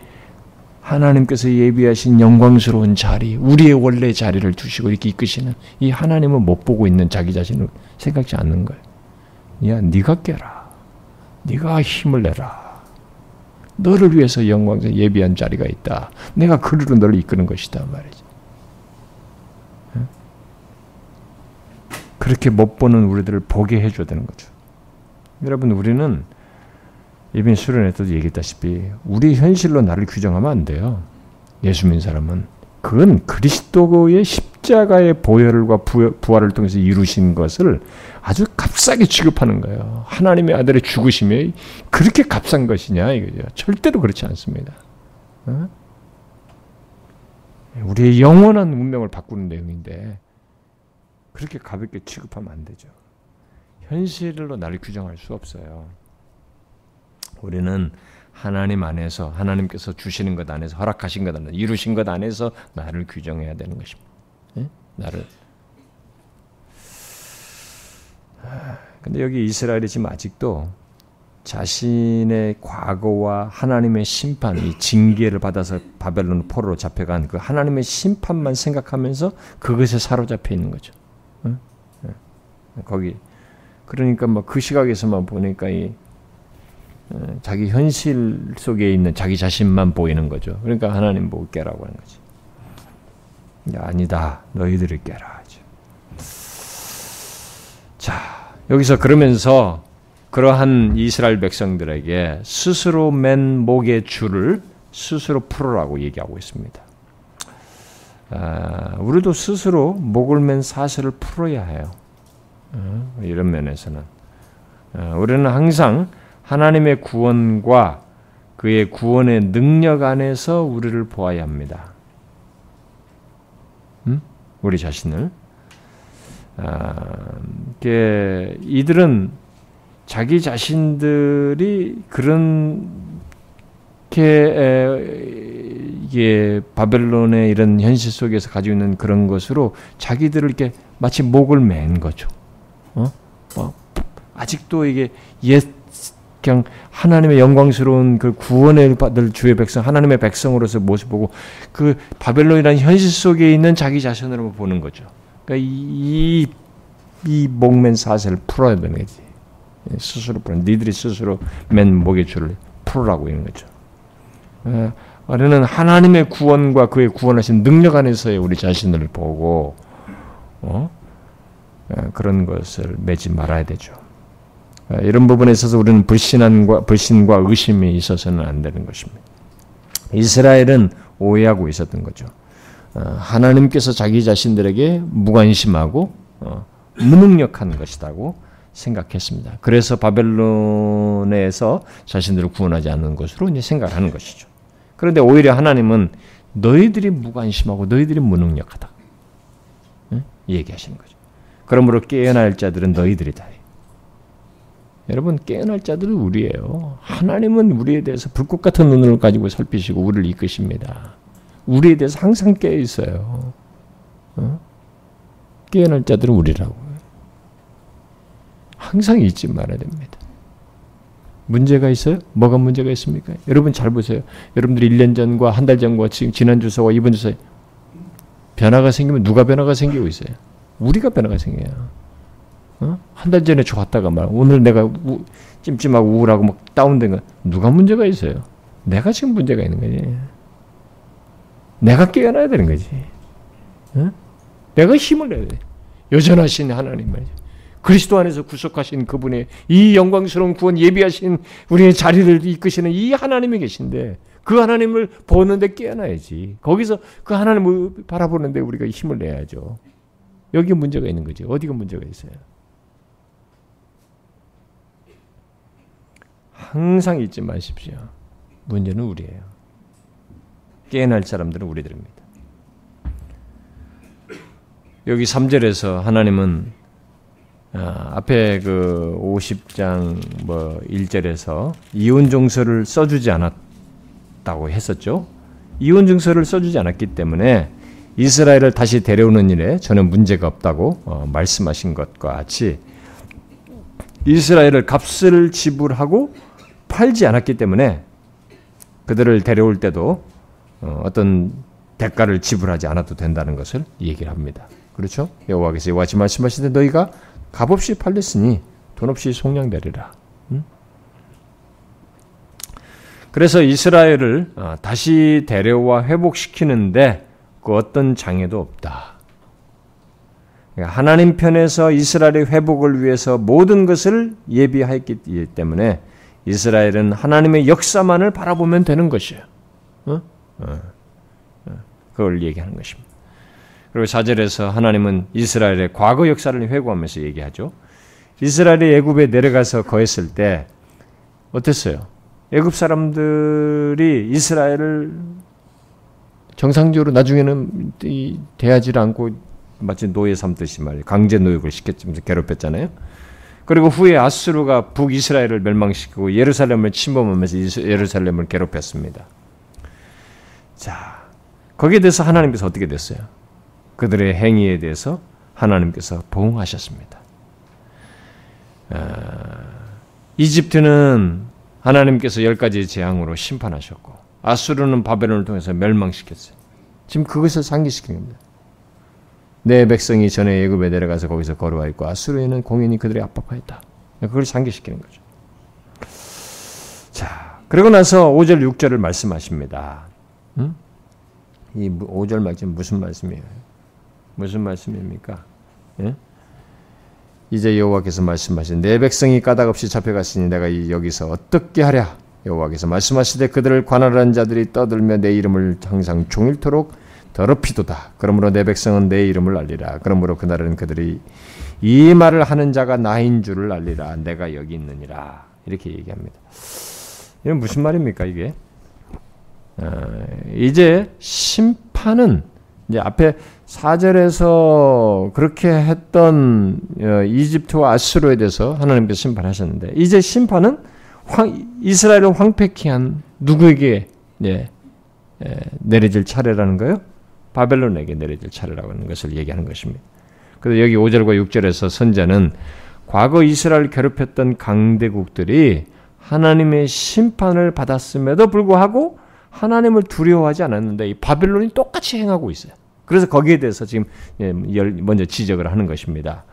하나님께서 예비하신 영광스러운 자리, 우리의 원래 자리를 두시고 이렇게 이끄시는 이 하나님을 못 보고 있는 자기 자신을 생각지 않는 거예요. 야, 네가 깨라. 네가 힘을 내라. 너를 위해서 영광에 예비한 자리가 있다. 내가 그리로 너를 이끄는 것이다 말이지. 그렇게 못 보는 우리들을 보게 해줘야 되는 거죠. 여러분 우리는 이번 수련회도 얘기했다시피 우리 현실로 나를 규정하면 안 돼요. 예수 믿는 사람은 그건 그리스도의 십자가의 보혈과 부활을 통해서 이루신 것을 아주 값싸게 취급하는 거예요. 하나님의 아들의 죽으심이 그렇게 값싼 것이냐 이거죠. 절대로 그렇지 않습니다. 어? 우리의 영원한 운명을 바꾸는 내용인데 그렇게 가볍게 취급하면 안 되죠. 현실로 나를 규정할 수 없어요. 우리는 하나님 안에서 하나님께서 주시는 것 안에서 허락하신 것 안에서 이루신 것 안에서 나를 규정해야 되는 것입니다. 네? 나를. 근데 여기 이스라엘이 지금 아직도 자신의 과거와 하나님의 심판, 이 징계를 받아서 바벨론 포로로 잡혀간 그 하나님의 심판만 생각하면서 그것에 사로잡혀 있는 거죠. 네? 거기 그러니까 뭐그 시각에서만 보니까 이 어, 자기 현실 속에 있는 자기 자신만 보이는 거죠. 그러니까 하나님 보고 깨라고 하는 거지. 아니다. 너희들을 깨라. 자, 여기서 그러면서 그러한 이스라엘 백성들에게 스스로 맨 목의 줄을 스스로 풀으라고 얘기하고 있습니다. 아, 우리도 스스로 목을 맨 사슬을 풀어야 해요. 어, 이런 면에서는. 어, 우리는 항상 하나님의 구원과 그의 구원의 능력 안에서 우리를 보아야 합니다. 음? 우리 자신을. 아, 이들은 자기 자신들이 그런 게 이게 바벨론의 이런 현실 속에서 가지고 있는 그런 것으로 자기들을 이렇게 마치 목을 맨 거죠. 어? 뭐 아직도 이게 옛 그냥 하나님의 영광스러운 그 구원을 받을 주의 백성, 하나님의 백성으로서 모습 보고 그 바벨론이라는 현실 속에 있는 자기 자신으로 보는 거죠. 그러니까 이, 이 목맨 사슬을 풀어야 되는 거지. 스스로 풀어. 니들이 스스로 맨 목의 줄을 풀으라고 이런 거죠. 우리는 하나님의 구원과 그의 구원하신 능력 안에서의 우리 자신을 보고 어? 그런 것을 매지 말아야 되죠. 이런 부분에 있어서 우리는 불신과 불신과 의심이 있어서는 안 되는 것입니다. 이스라엘은 오해하고 있었던 거죠. 어, 하나님께서 자기 자신들에게 무관심하고 어, 무능력한 것이라고 생각했습니다. 그래서 바벨론에서 자신들을 구원하지 않는 것으로 이제 생각하는 것이죠. 그런데 오히려 하나님은 너희들이 무관심하고 너희들이 무능력하다. 응? 얘기하시는 거죠. 그러므로 깨어날 자들은 너희들이다. 여러분 깨어날 자들은 우리예요. 하나님은 우리에 대해서 불꽃 같은 눈을 가지고 살피시고 우리를 이끄십니다. 우리에 대해서 항상 깨어 있어요. 어? 깨어날 자들은 우리라고. 항상 잊지 말아야 됩니다. 문제가 있어요? 뭐가 문제가 있습니까? 여러분 잘 보세요. 여러분들이 1년 전과 한 달 전과 지금 지난 주소와 이번 주소에 변화가 생기면 누가 변화가 생기고 있어요? 우리가 변화가 생겨요. 어? 한달 전에 좋았다가 말 오늘 내가 우, 찜찜하고 우울하고 막 다운된 거 누가 문제가 있어요? 내가 지금 문제가 있는 거지. 내가 깨어나야 되는 거지. 어? 내가 힘을 내야 돼. 여전하신 하나님 말이죠. 그리스도 안에서 구속하신 그분의 이 영광스러운 구원 예비하신 우리의 자리를 이끄시는 이 하나님이 계신데 그 하나님을 보는데 깨어나야지. 거기서 그 하나님을 바라보는데 우리가 힘을 내야죠. 여기 문제가 있는 거지. 어디가 문제가 있어요? 항상 잊지 마십시오. 문제는 우리예요. 깨어날 사람들은 우리들입니다. 여기 3절에서 하나님은 아, 앞에 그 50장 뭐 1절에서 이혼 종서를 써주지 않았다고 했었죠. 이혼 증서를 써주지 않았기 때문에 이스라엘을 다시 데려오는 일에 저는 문제가 없다고 어, 말씀하신 것과 같이 이스라엘을 값을 지불하고 팔지 않았기 때문에 그들을 데려올 때도 어, 어떤 대가를 지불하지 않아도 된다는 것을 얘기를 합니다. 그렇죠? 여호와께서 이와 같이 말씀하시되 너희가 값없이 팔렸으니 돈 없이 속량되리라. 음? 그래서 이스라엘을 어, 다시 데려와 회복시키는데 그 어떤 장애도 없다. 하나님 편에서 이스라엘의 회복을 위해서 모든 것을 예비하였기 때문에 이스라엘은 하나님의 역사만을 바라보면 되는 것이에요. 어? 어. 어. 그걸 얘기하는 것입니다. 그리고 4절에서 하나님은 이스라엘의 과거 역사를 회고하면서 얘기하죠. 이스라엘이 애굽에 내려가서 거했을 때 어땠어요? 애굽 사람들이 이스라엘을 정상적으로 나중에는 대하지 않고 마치 노예 삼듯이 말이에요. 강제 노역을 시켰지면서 괴롭혔잖아요. 그리고 후에 아수르가 북이스라엘을 멸망시키고 예루살렘을 침범하면서 예루살렘을 괴롭혔습니다. 자, 거기에 대해서 하나님께서 어떻게 됐어요? 그들의 행위에 대해서 하나님께서 보응하셨습니다. 아, 이집트는 하나님께서 열 가지 재앙으로 심판하셨고 아수르는 바벨론을 통해서 멸망시켰어요. 지금 그것을 상기시키는 겁니다. 내 백성이 전에 예굽에 내려가서 거기서 걸어와 있고 아수르에는 공연히 그들이 압박하였다. 그걸 상기시키는 거죠. 자, 그리고 나서 5절 6절을 말씀하십니다. 응? 이 5절 말씀 무슨 말씀이에요? 무슨 말씀입니까? 예? 이제 여호와께서 말씀하신 내 백성이 까닭 없이 잡혀갔으니 내가 여기서 어떻게 하랴? 여호와께서 말씀하시되 그들을 관할한 자들이 떠들며 내 이름을 항상 종일토록 더럽히도다. 그러므로 내 백성은 내 이름을 알리라. 그러므로 그날은 그들이 이 말을 하는 자가 나인 줄을 알리라. 내가 여기 있느니라. 이렇게 얘기합니다. 이건 무슨 말입니까 이게? 어, 이제 심판은 이제 앞에 4절에서 그렇게 했던 어, 이집트와 아수르에 대해서 하나님께서 심판하셨는데 이제 심판은 황, 이스라엘을 황폐케 한 누구에게 예, 예, 내려질 차례라는 거예요? 바벨론에게 내려질 차례라고 하는 것을 얘기하는 것입니다. 그래서 여기 5절과 6절에서 선자는 과거 이스라엘 괴롭혔던 강대국들이 하나님의 심판을 받았음에도 불구하고 하나님을 두려워하지 않았는데 이 바벨론이 똑같이 행하고 있어요. 그래서 거기에 대해서 지금 예, 먼저 지적을 하는 것입니다.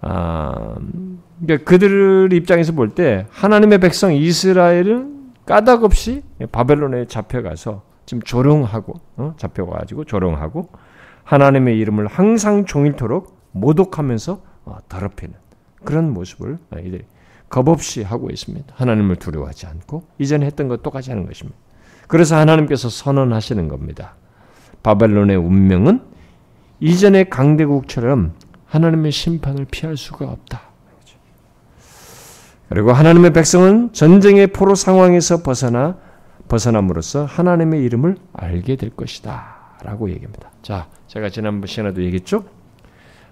아, 그러니까 그들 입장에서 볼 때 하나님의 백성 이스라엘은 까닭없이 바벨론에 잡혀가서 지금 조롱하고 어? 잡혀가지고 조롱하고 하나님의 이름을 항상 종일토록 모독하면서 어, 더럽히는 그런 모습을 이들이 겁없이 하고 있습니다. 하나님을 두려워하지 않고 이전에 했던 것 똑같이 하는 것입니다. 그래서 하나님께서 선언하시는 겁니다. 바벨론의 운명은 이전의 강대국처럼 하나님의 심판을 피할 수가 없다. 그리고 하나님의 백성은 전쟁의 포로 상황에서 벗어나 벗어남으로써 하나님의 이름을 알게 될 것이다. 라고 얘기합니다. 자, 제가 지난번 시간에도 얘기했죠?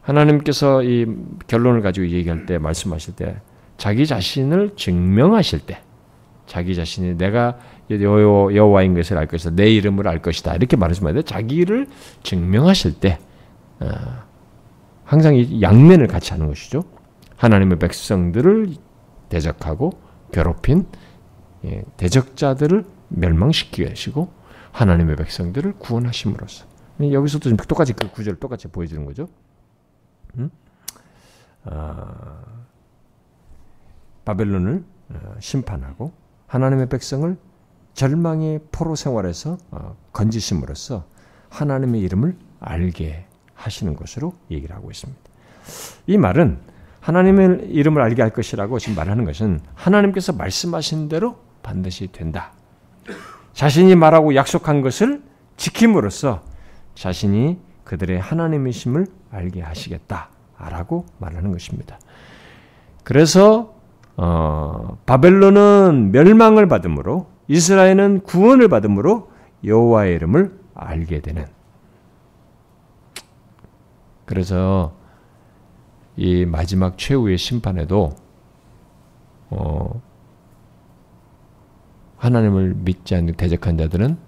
하나님께서 이 결론을 가지고 얘기할 때, 말씀하실 때, 자기 자신을 증명하실 때, 자기 자신이 내가 여호와인 것을 알 것이다. 내 이름을 알 것이다. 이렇게 말하시면 돼. 자기를 증명하실 때, 어, 항상 이 양면을 같이 하는 것이죠. 하나님의 백성들을 대적하고 괴롭힌 예, 대적자들을 멸망시키게 하시고 하나님의 백성들을 구원하심으로써 여기서도 똑같이 그 구절을 똑같이 보여주는 거죠. 음? 아, 바벨론을 어, 심판하고 하나님의 백성을 절망의 포로 생활에서 어, 건지심으로써 하나님의 이름을 알게 하시는 것으로 얘기를 하고 있습니다. 이 말은 하나님의 이름을 알게 할 것이라고 지금 말하는 것은 하나님께서 말씀하신 대로 반드시 된다. 자신이 말하고 약속한 것을 지킴으로써 자신이 그들의 하나님이심을 알게 하시겠다라고 말하는 것입니다. 그래서 어, 바벨론은 멸망을 받음으로 이스라엘은 구원을 받음으로 여호와의 이름을 알게 되는 그래서 이 마지막 최후의 심판에도 어, 하나님을 믿지 않는 대적한 자들은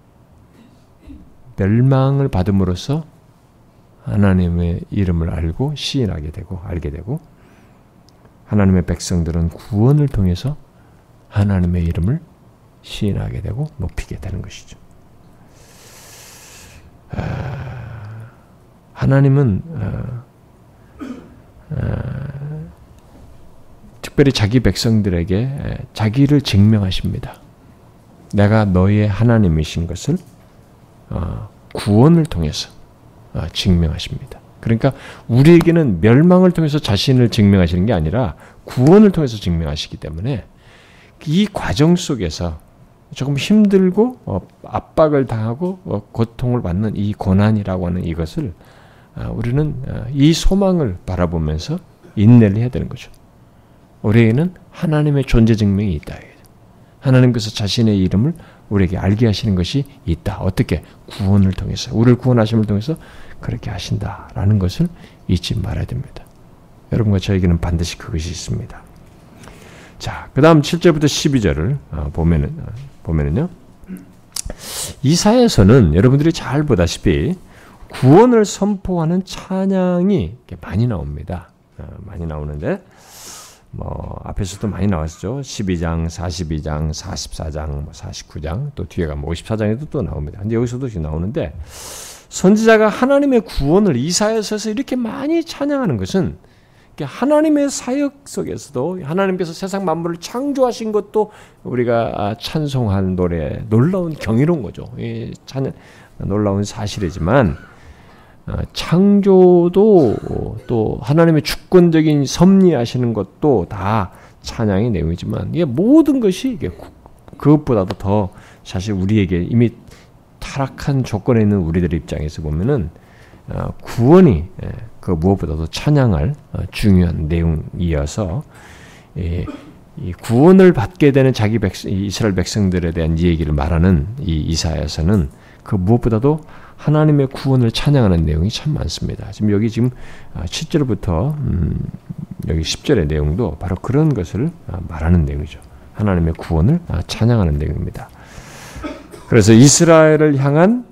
멸망을 받음으로써 하나님의 이름을 알고 시인하게 되고 알게 되고 하나님의 백성들은 구원을 통해서 하나님의 이름을 시인하게 되고 높이게 되는 것이죠. 아, 하나님은 어, 어, 특별히 자기 백성들에게 자기를 증명하십니다. 내가 너의 하나님이신 것을 어, 구원을 통해서 어, 증명하십니다. 그러니까 우리에게는 멸망을 통해서 자신을 증명하시는 게 아니라 구원을 통해서 증명하시기 때문에 이 과정 속에서 조금 힘들고 어, 압박을 당하고 어, 고통을 받는 이 고난이라고 하는 이것을 아, 우리는 아, 이 소망을 바라보면서 인내를 해야 되는 거죠. 우리에게는 하나님의 존재 증명이 있다. 하나님께서 자신의 이름을 우리에게 알게 하시는 것이 있다. 어떻게? 구원을 통해서. 우리를 구원하심을 통해서 그렇게 하신다라는 것을 잊지 말아야 됩니다. 여러분과 저에게는 반드시 그것이 있습니다. 자, 그 다음 7절부터 12절을 어, 보면은, 어, 보면은요. 이사에서는 여러분들이 잘 보다시피 구원을 선포하는 찬양이 많이 나옵니다. 어, 많이 나오는데 뭐 앞에서도 많이 나왔죠. 12장, 42장, 44장, 49장 또 뒤에 가면 54장에도 또 나옵니다. 근데 여기서도 지금 나오는데 선지자가 하나님의 구원을 이사야서에서 이렇게 많이 찬양하는 것은 하나님의 사역 속에서도 하나님께서 세상 만물을 창조하신 것도 우리가 아, 찬송한 노래 놀라운 경이로운 거죠. 찬 놀라운 사실이지만 어, 창조도 또 하나님의 주권적인 섭리하시는 것도 다 찬양의 내용이지만 이게 모든 것이 이게 그것보다도 더 사실 우리에게 이미 타락한 조건에 있는 우리들 입장에서 보면은 어, 구원이 예, 그 무엇보다도 찬양할 어, 중요한 내용이어서 이 구원을 받게 되는 자기 백성, 이스라엘 백성들에 대한 이 얘기를 말하는 이 이사야서는 그 무엇보다도 하나님의 구원을 찬양하는 내용이 참 많습니다. 지금 여기 지금 7절부터 아, 음, 여기 10절의 내용도 바로 그런 것을 아, 말하는 내용이죠. 하나님의 구원을 아, 찬양하는 내용입니다. 그래서 이스라엘을 향한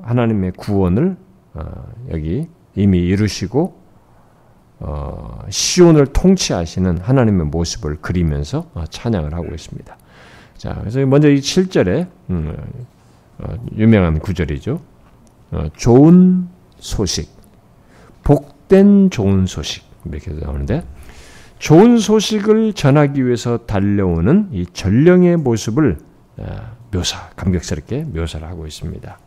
하나님의 구원을 여기 이미 이루시고 어, 시온을 통치하시는 하나님의 모습을 그리면서 찬양을 하고 있습니다. 자, 그래서 먼저 이 7절에 음, 어, 유명한 구절이죠. 어, 좋은 소식, 복된 좋은 소식 이렇게 나오는데 좋은 소식을 전하기 위해서 달려오는 이 전령의 모습을 어, 묘사, 감격스럽게 묘사를 하고 있습니다.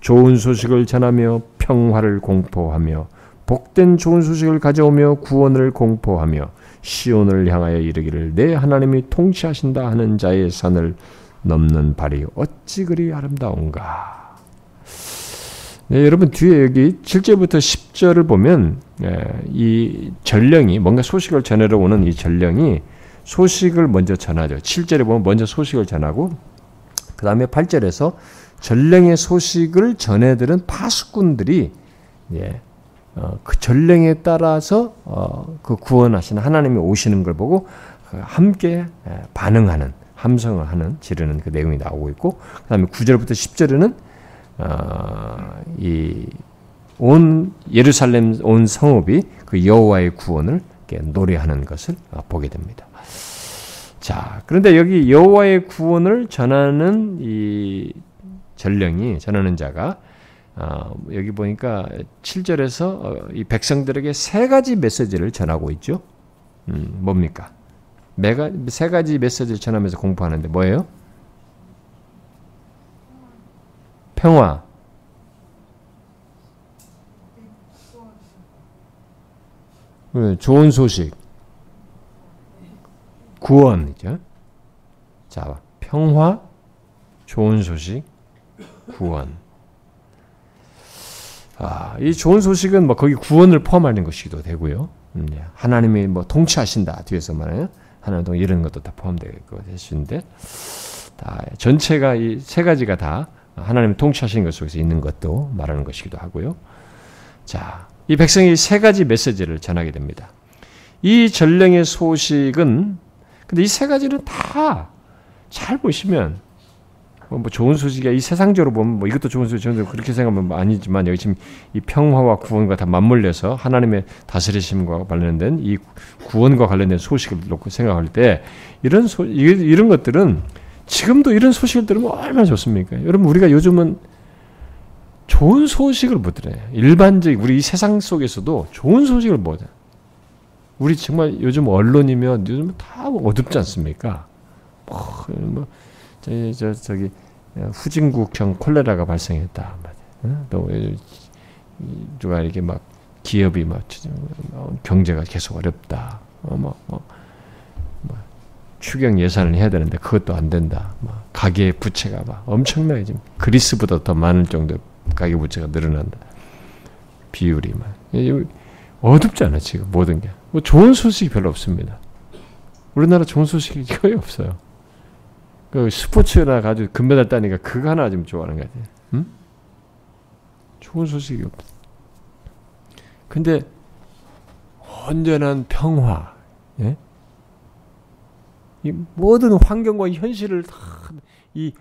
좋은 소식을 전하며 평화를 공포하며 복된 좋은 소식을 가져오며 구원을 공포하며 시온을 향하여 이르기를 내 하나님이 통치하신다 하는 자의 산을 넘는 발이 어찌 그리 아름다운가. 네, 여러분 뒤에 여기 7절부터 10절을 보면 예, 이 전령이 뭔가 소식을 전하러 오는 이 전령이 소식을 먼저 전하죠. 7절에 보면 먼저 소식을 전하고 그 다음에 8절에서 전령의 소식을 전해들은 파수꾼들이 예, 어, 그 전령에 따라서 어, 그 구원하시는 하나님이 오시는 걸 보고 그 함께 예, 반응하는 함성을 하는 지르는 그 내용이 나오고 있고 그다음에 9절부터 10절에는 어, 이온 예루살렘 온 성읍이 그 여호와의 구원을 노래하는 것을 보게 됩니다. 자, 그런데 여기 여호와의 구원을 전하는 이 전령이 전하는 자가 어, 여기 보니까 7절에서 어, 이 백성들에게 세 가지 메시지를 전하고 있죠. 음, 뭡니까? 매가, 세 가지 메시지를 전하면서 공부하는데 뭐예요? 평화. 좋은 소식. 구원이죠. 자, 평화, 좋은 소식, 구원. 아, 이 좋은 소식은 뭐 거기 구원을 포함하는 것이기도 되고요. 음, 예. 하나님이 뭐 통치하신다 뒤에서 말해요. 하나님 동 이런 것도 다 포함될 것인데 다 전체가 이 세 가지가 다 하나님 통치하시는 것 속에서 있는 것도 말하는 것이기도 하고요. 자, 이 백성이 세 가지 메시지를 전하게 됩니다. 이 전령의 소식은 근데 이 세 가지는 다 잘 보시면 뭐, 뭐 좋은 소식이야. 이 세상적으로 보면 뭐 이것도 좋은 소식, 저는 그렇게 생각하면 뭐 아니지만 여기 지금 이 평화와 구원과 다 맞물려서 하나님의 다스리심과 관련된 이 구원과 관련된 소식을 놓고 생각할 때 이런 소, 이런 것들은 지금도 이런 소식을 들으면 얼마나 좋습니까? 여러분 우리가 요즘은 좋은 소식을 못 들어요. 일반적 우리 이 세상 속에서도 좋은 소식을 못 해요. 우리 정말 요즘 언론이면 요즘 다 어둡지 않습니까? 뭐, 뭐 저, 저, 저기 후진국형 콜레라가 발생했다. 또 누가 이렇게 막 기업이 막 경제가 계속 어렵다. 어, 뭐, 뭐, 뭐 추경 예산을 해야 되는데 그것도 안 된다. 막 가계 부채가 막 엄청나게 지금 그리스보다 더 많을 정도 가계 부채가 늘어난다. 비율이 막 어둡지 않아 지금 모든 게. 뭐 좋은 소식이 별로 없습니다. 우리나라 좋은 소식이 거의 없어요. 그 스포츠나 가지고 금메달 따니까 그거 하나 좀 좋아하는 거 같아요. 응? 좋은 소식이 없어. 근데 온전한 평화, 예? 이 모든 환경과 현실을 다 이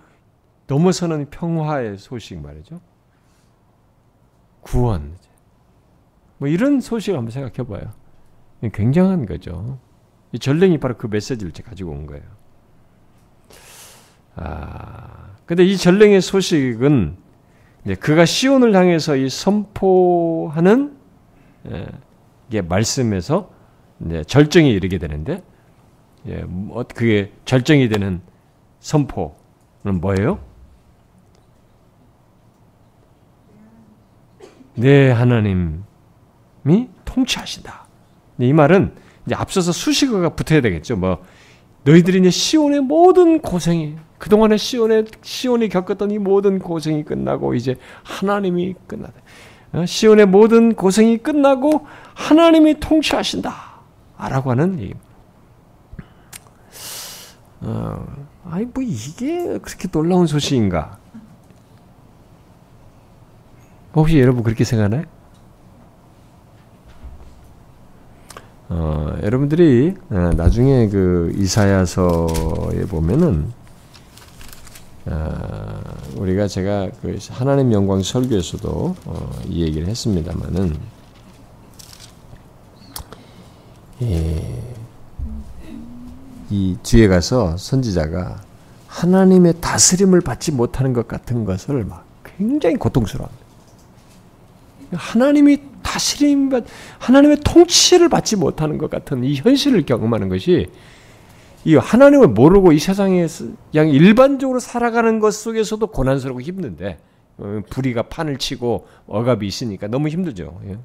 넘어서는 평화의 소식 말이죠. 구원. 뭐 이런 소식을 한번 생각해 봐요. 굉장한 거죠. 이 전령이 바로 그 메시지를 가지고 온 거예요. 아, 근데 이 전령의 소식은 그가 시온을 향해서 이 선포하는 예, 게 말씀에서 이제 절정에 이르게 되는데 예, 뭐 그게 절정이 되는 선포는 뭐예요? 네 하나님이 통치하신다. 이 말은 이제 앞서서 수식어가 붙어야 되겠죠. 뭐 너희들이 이제 시온의 모든 고생이 그동안에 시온에 시온이 겪었던 이 모든 고생이 끝나고 이제 하나님이 끝나다. 어, 시온의 모든 고생이 끝나고 하나님이 통치하신다. 라고 하는 얘기. 어, 아니 뭐 이게 그렇게 놀라운 소식인가? 혹시 여러분 그렇게 생각하나요? 어, 여러분들이 어, 나중에 그 이사야서에 보면은 어, 우리가 제가 그 하나님 영광 설교에서도 어, 이 얘기를 했습니다만은 예, 이 뒤에 가서 선지자가 하나님의 다스림을 받지 못하는 것 같은 것을 막 굉장히 고통스러워합니다. 하나님이 다스림, 하나님의 통치를 받지 못하는 것 같은 이 현실을 경험하는 것이 이 하나님을 모르고 이 세상에 그냥 일반적으로 살아가는 것 속에서도 고난스럽고 힘든데 어, 불의가 판을 치고 억압이 있으니까 너무 힘들죠. 예.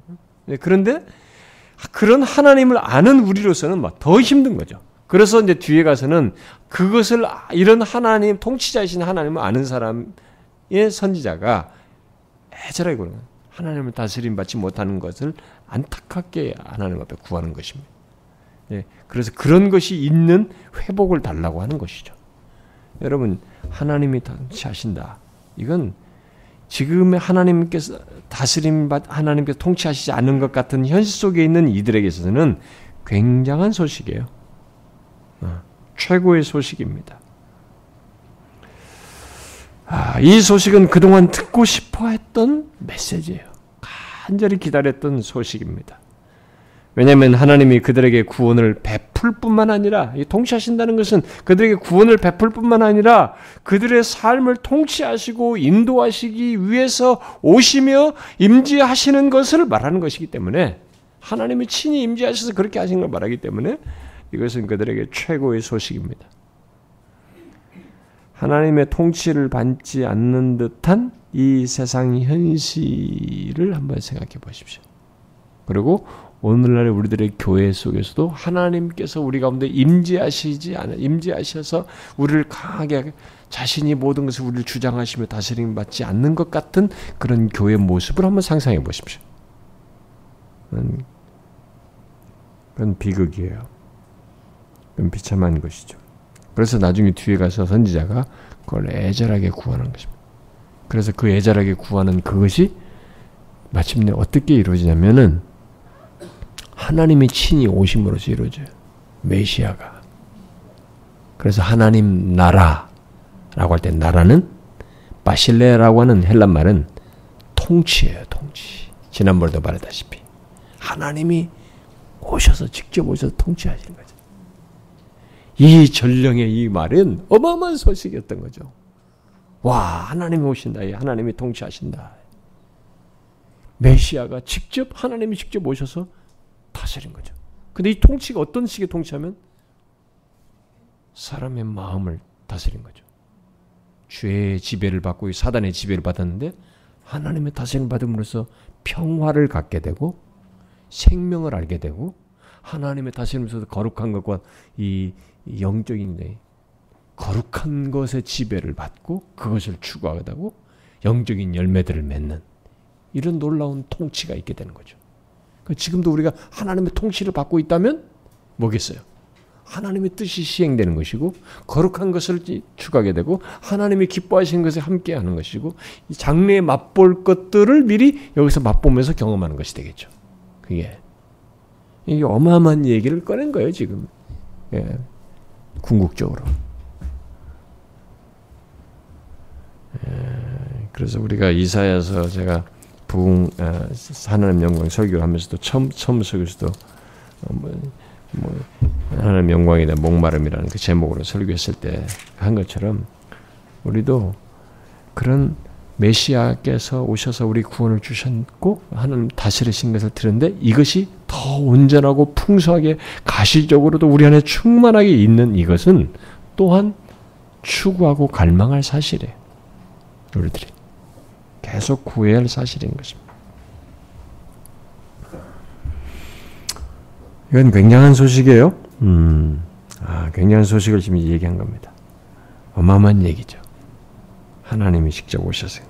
네, 그런데 그런 하나님을 아는 우리로서는 막 더 힘든 거죠. 그래서 이제 뒤에 가서는 그것을 이런 하나님 통치자이신 하나님을 아는 사람의 선지자가 애절하게 그러는 하나님을 다스림 받지 못하는 것을 안타깝게 하나님 앞에 구하는 것입니다. 예, 그래서 그런 것이 있는 회복을 달라고 하는 것이죠. 여러분 하나님이 통치하신다. 이건 지금의 하나님께서 다스림 받 하나님께서 통치하시지 않는 것 같은 현실 속에 있는 이들에게서는 굉장한 소식이에요. 어, 최고의 소식입니다. 아, 이 소식은 그동안 듣고 싶어 했던 메시지예요. 간절히 기다렸던 소식입니다. 왜냐하면 하나님이 그들에게 구원을 베풀 뿐만 아니라 통치하신다는 것은 그들에게 구원을 베풀 뿐만 아니라 그들의 삶을 통치하시고 인도하시기 위해서 오시며 임재하시는 것을 말하는 것이기 때문에 하나님이 친히 임재하셔서 그렇게 하신 걸 말하기 때문에 이것은 그들에게 최고의 소식입니다. 하나님의 통치를 받지 않는 듯한 이 세상 현실을 한번 생각해 보십시오. 그리고 오늘날의 우리들의 교회 속에서도 하나님께서 우리 가운데 임재하시지 않아 임재하셔서 우리를 강하게 자신이 모든 것을 우리를 주장하시며 다스림 받지 않는 것 같은 그런 교회 모습을 한번 상상해 보십시오. 그건 비극이에요. 그건 비참한 것이죠. 그래서 나중에 뒤에 가서 선지자가 그걸 애절하게 구하는 것입니다. 그래서 그 애절하게 구하는 그것이 마침내 어떻게 이루어지냐면은 하나님이 친히 오심으로써 이루어져요. 메시아가. 그래서 하나님 나라라고 할 때 나라는 바실레라고 하는 헬란 말은 통치예요, 통치. 지난번에도 말했다시피 하나님이 오셔서 직접 오셔서 통치하시는 거예요. 이 전령의 이 말은 어마어마한 소식이었던 거죠. 와, 하나님이 오신다. 하나님이 통치하신다. 메시아가 직접 하나님이 직접 오셔서 다스린 거죠. 근데 이 통치가 어떤 식의 통치하면 사람의 마음을 다스린 거죠. 죄의 지배를 받고 사단의 지배를 받았는데 하나님의 다스림을 받음으로써 평화를 갖게 되고 생명을 알게 되고 하나님의 다스림으로서 거룩한 것과 이 영적인 거룩한 것의 지배를 받고 그것을 추구하다고 영적인 열매들을 맺는 이런 놀라운 통치가 있게 되는 거죠. 그 지금도 우리가 하나님의 통치를 받고 있다면 뭐겠어요? 하나님의 뜻이 시행되는 것이고 거룩한 것을 추구하게 되고 하나님이 기뻐하시는 것에 함께하는 것이고 장래에 맛볼 것들을 미리 여기서 맛보면서 경험하는 것이 되겠죠. 그게 이게 어마어마한 얘기를 꺼낸 거예요 지금. 예. 궁극적으로. 예, 그래서 우리가 이사야서 제가 부흥 아, 하나님 영광 설교를 하면서도 처음 처음 설교에서도 어, 뭐, 뭐 하나님 영광에 대한 목마름이라는 그 제목으로 설교했을 때 한 것처럼 우리도 그런 메시아께서 오셔서 우리 구원을 주셨고 하나님 다스리신 것을 들었는데 이것이 더 온전하고 풍성하게 가시적으로도 우리 안에 충만하게 있는 이것은 또한 추구하고 갈망할 사실이에요. 우리들이 계속 구해야 할 사실인 것입니다. 이건 굉장한 소식이에요. 음, 아, 굉장한 소식을 지금 얘기한 겁니다. 어마어마한 얘기죠. 하나님이 직접 오셨어요.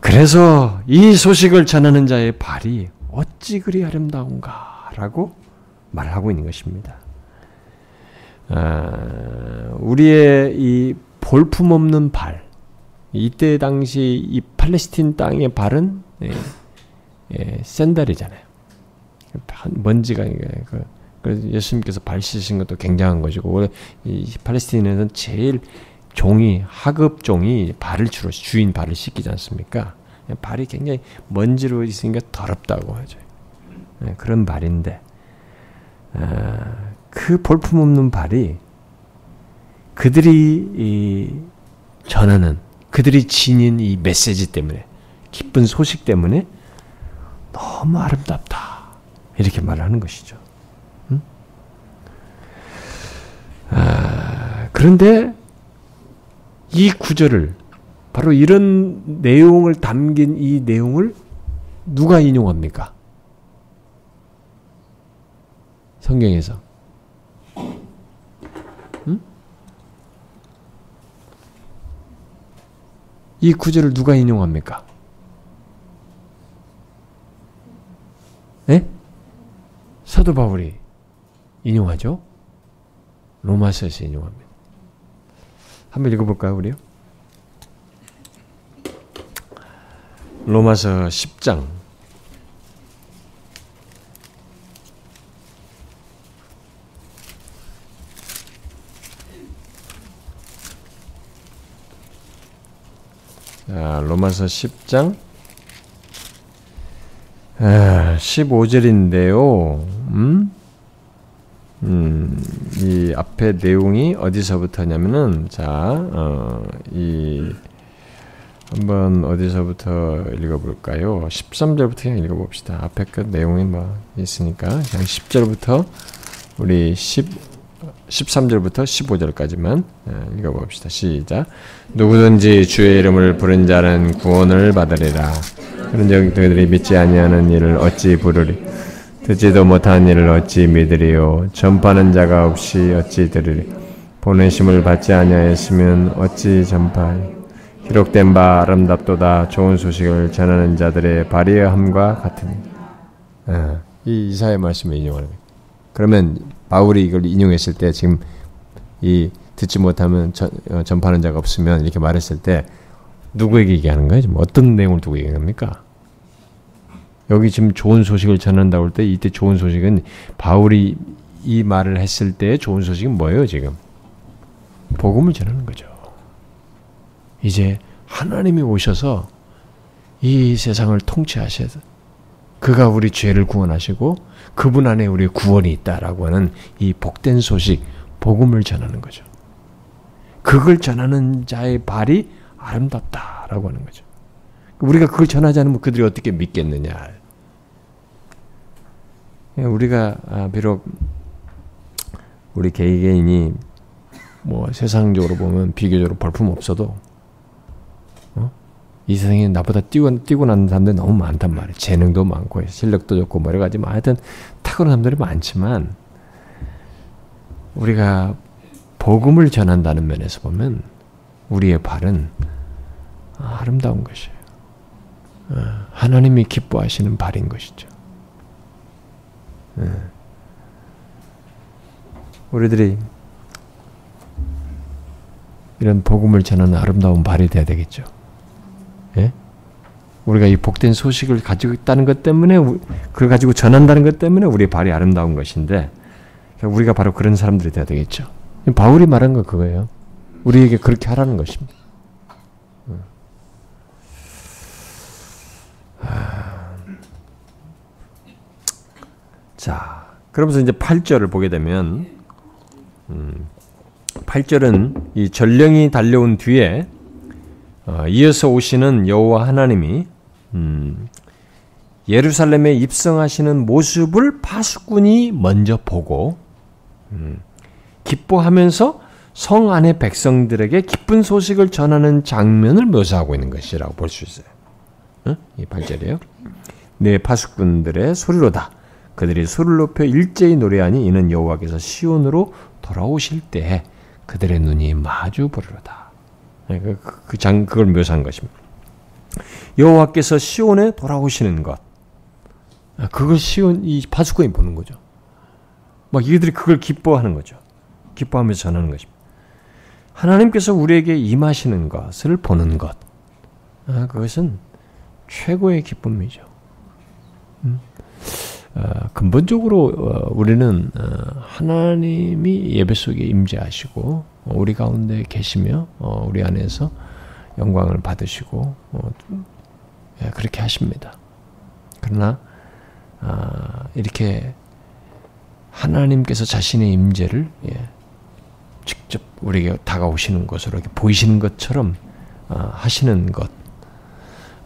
그래서 이 소식을 전하는 자의 발이 어찌 그리 아름다운가라고 말하고 있는 것입니다. 아, 우리의 이 볼품 없는 발, 이때 당시 이 팔레스틴 땅의 발은 예, 예, 샌달이잖아요. 먼지가 그, 그 예수님께서 발 씻으신 것도 굉장한 것이고 이 팔레스틴에는 제일 종이 하급 종이 발을 주로 주인 발을 씻기지 않습니까? 발이 굉장히 먼지로 있으니까 더럽다고 하죠. 예, 그런 발인데 아, 그 볼품 없는 발이 그들이 전하는 그들이 지닌 이 메시지 때문에 기쁜 소식 때문에 너무 아름답다 이렇게 말하는 것이죠. 응? 아, 그런데 이 구절을 바로 이런 내용을 담긴 이 내용을 누가 인용합니까? 성경에서. 응? 이 구절을 누가 인용합니까? 네? 사도 바울이 인용하죠? 로마서에서 인용합니다. 한번 읽어볼까요, 우리요? 로마서 10장 자, 로마서 10장 아, 15절인데요. 음? 음, 이 앞에 내용이 어디서부터냐면은 자, 어, 이 한번 어디서부터 읽어볼까요? 13절부터 그냥 읽어봅시다. 앞에 그 내용이 뭐 있으니까 그냥 10절부터 우리 10 13절부터 15절까지만 읽어봅시다. 시작. 누구든지 주의 이름을 부른 자는 구원을 받으리라. 그런즉 너희들이 믿지 아니하는 일을 어찌 부르리? 듣지도 못한 일을 어찌 믿으리요? 전파하는 자가 없이 어찌 들으리? 보내심을 받지 아니하였으면 어찌 전파하리? 기록된 바 아름답도다 좋은 소식을 전하는 자들의 발의함과 같으니. 아, 이 이사의 말씀을 인용하는 거예요. 그러면 바울이 이걸 인용했을 때 지금 이 듣지 못하면 전, 어, 전파하는 자가 없으면 이렇게 말했을 때 누구에게 얘기하는 거예요? 지금 어떤 내용을 두고 얘기합니까? 여기 지금 좋은 소식을 전한다고 할 때 이때 좋은 소식은 바울이 이 말을 했을 때 좋은 소식은 뭐예요, 지금? 복음을 전하는 거죠. 이제 하나님이 오셔서 이 세상을 통치하셔서 그가 우리 죄를 구원하시고 그분 안에 우리 구원이 있다라고 하는 이 복된 소식, 복음을 전하는 거죠. 그걸 전하는 자의 발이 아름답다라고 하는 거죠. 우리가 그걸 전하지 않으면 그들이 어떻게 믿겠느냐. 우리가 아, 비록 우리 개개인이 뭐 세상적으로 보면 비교적으로 벌품 없어도 어? 이 세상에 나보다 뛰고, 뛰고 난 사람들이 너무 많단 말이에요. 재능도 많고 실력도 좋고 뭐 여러 가지 뭐 하여튼 탁월한 사람들이 많지만 우리가 복음을 전한다는 면에서 보면 우리의 발은 아름다운 것이에요. 어, 하나님이 기뻐하시는 발인 것이죠. 예. 우리들이 이런 복음을 전하는 아름다운 발이 돼야 되겠죠. 예? 우리가 이 복된 소식을 가지고 있다는 것 때문에 그걸 가지고 전한다는 것 때문에 우리의 발이 아름다운 것인데 우리가 바로 그런 사람들이 돼야 되겠죠. 바울이 말한 거 그거예요. 우리에게 그렇게 하라는 것입니다. 자, 그러면서 이제 8절을 보게 되면, 음, 8절은 이 전령이 달려온 뒤에 어, 이어서 오시는 여호와 하나님이 음, 예루살렘에 입성하시는 모습을 파수꾼이 먼저 보고 음, 기뻐하면서 성 안의 백성들에게 기쁜 소식을 전하는 장면을 묘사하고 있는 것이라고 볼 수 있어요. 어? 이 8절이에요. 내 파수꾼들의 소리로다. 그들이 소리를 높여 일제히 노래하니 이는 여호와께서 시온으로 돌아오실 때 그들의 눈이 마주 보리로다. 네, 그, 그, 그 장 그걸 묘사한 것입니다. 여호와께서 시온에 돌아오시는 것. 아, 그걸 시온 이 파수꾼이 보는 거죠. 막 이들이 그걸 기뻐하는 거죠. 기뻐하면서 전하는 것입니다. 하나님께서 우리에게 임하시는 것을 보는 것. 아, 그것은 최고의 기쁨이죠. 음? 어, 근본적으로 어, 우리는 어, 하나님이 예배 속에 임재하시고 어, 우리 가운데 계시며 어, 우리 안에서 영광을 받으시고 어, 예, 그렇게 하십니다. 그러나 아, 이렇게 하나님께서 자신의 임재를 예, 직접 우리에게 다가오시는 것으로 이렇게 보이시는 것처럼 어, 하시는 것.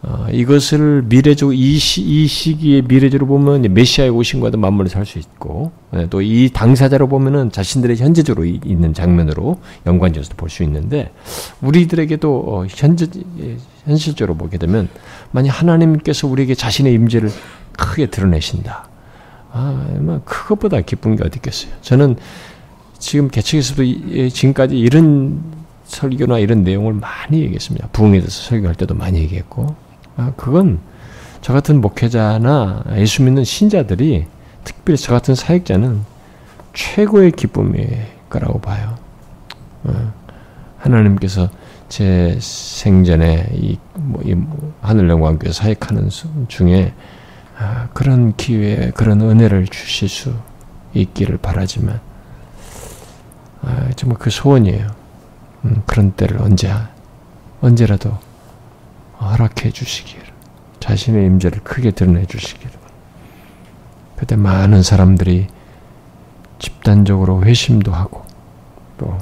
어, 이것을 미래적 이, 시, 이 시기의 미래적으로 보면 메시아의 오신과도 맞물려 살수 있고 예, 또이 당사자로 보면은 자신들의 현재적으로 있는 장면으로 연관지어서 볼 수 있는데 우리들에게도 어, 현재 예, 현실적으로 보게 되면 만약 하나님께서 우리에게 자신의 임재를 크게 드러내신다. 아, 그것보다 기쁜 게 어디 있겠어요. 저는 지금 개척에서도 예, 지금까지 이런 설교나 이런 내용을 많이 얘기했습니다. 부흥에 대해서 설교할 때도 많이 얘기했고, 아, 그건 저 같은 목회자나 예수 믿는 신자들이 특별히 저 같은 사역자는 최고의 기쁨일 거라고 봐요. 어, 하나님께서 제 생전에 이, 뭐, 이 하늘 영광교회 사역하는 중에 아, 그런 기회, 그런 은혜를 주실 수 있기를 바라지만 아, 정말 그 소원이에요. 음, 그런 때를 언제 언제라도 허락해 주시기를 자신의 임재를 크게 드러내 주시기를 그때 많은 사람들이 집단적으로 회심도 하고 또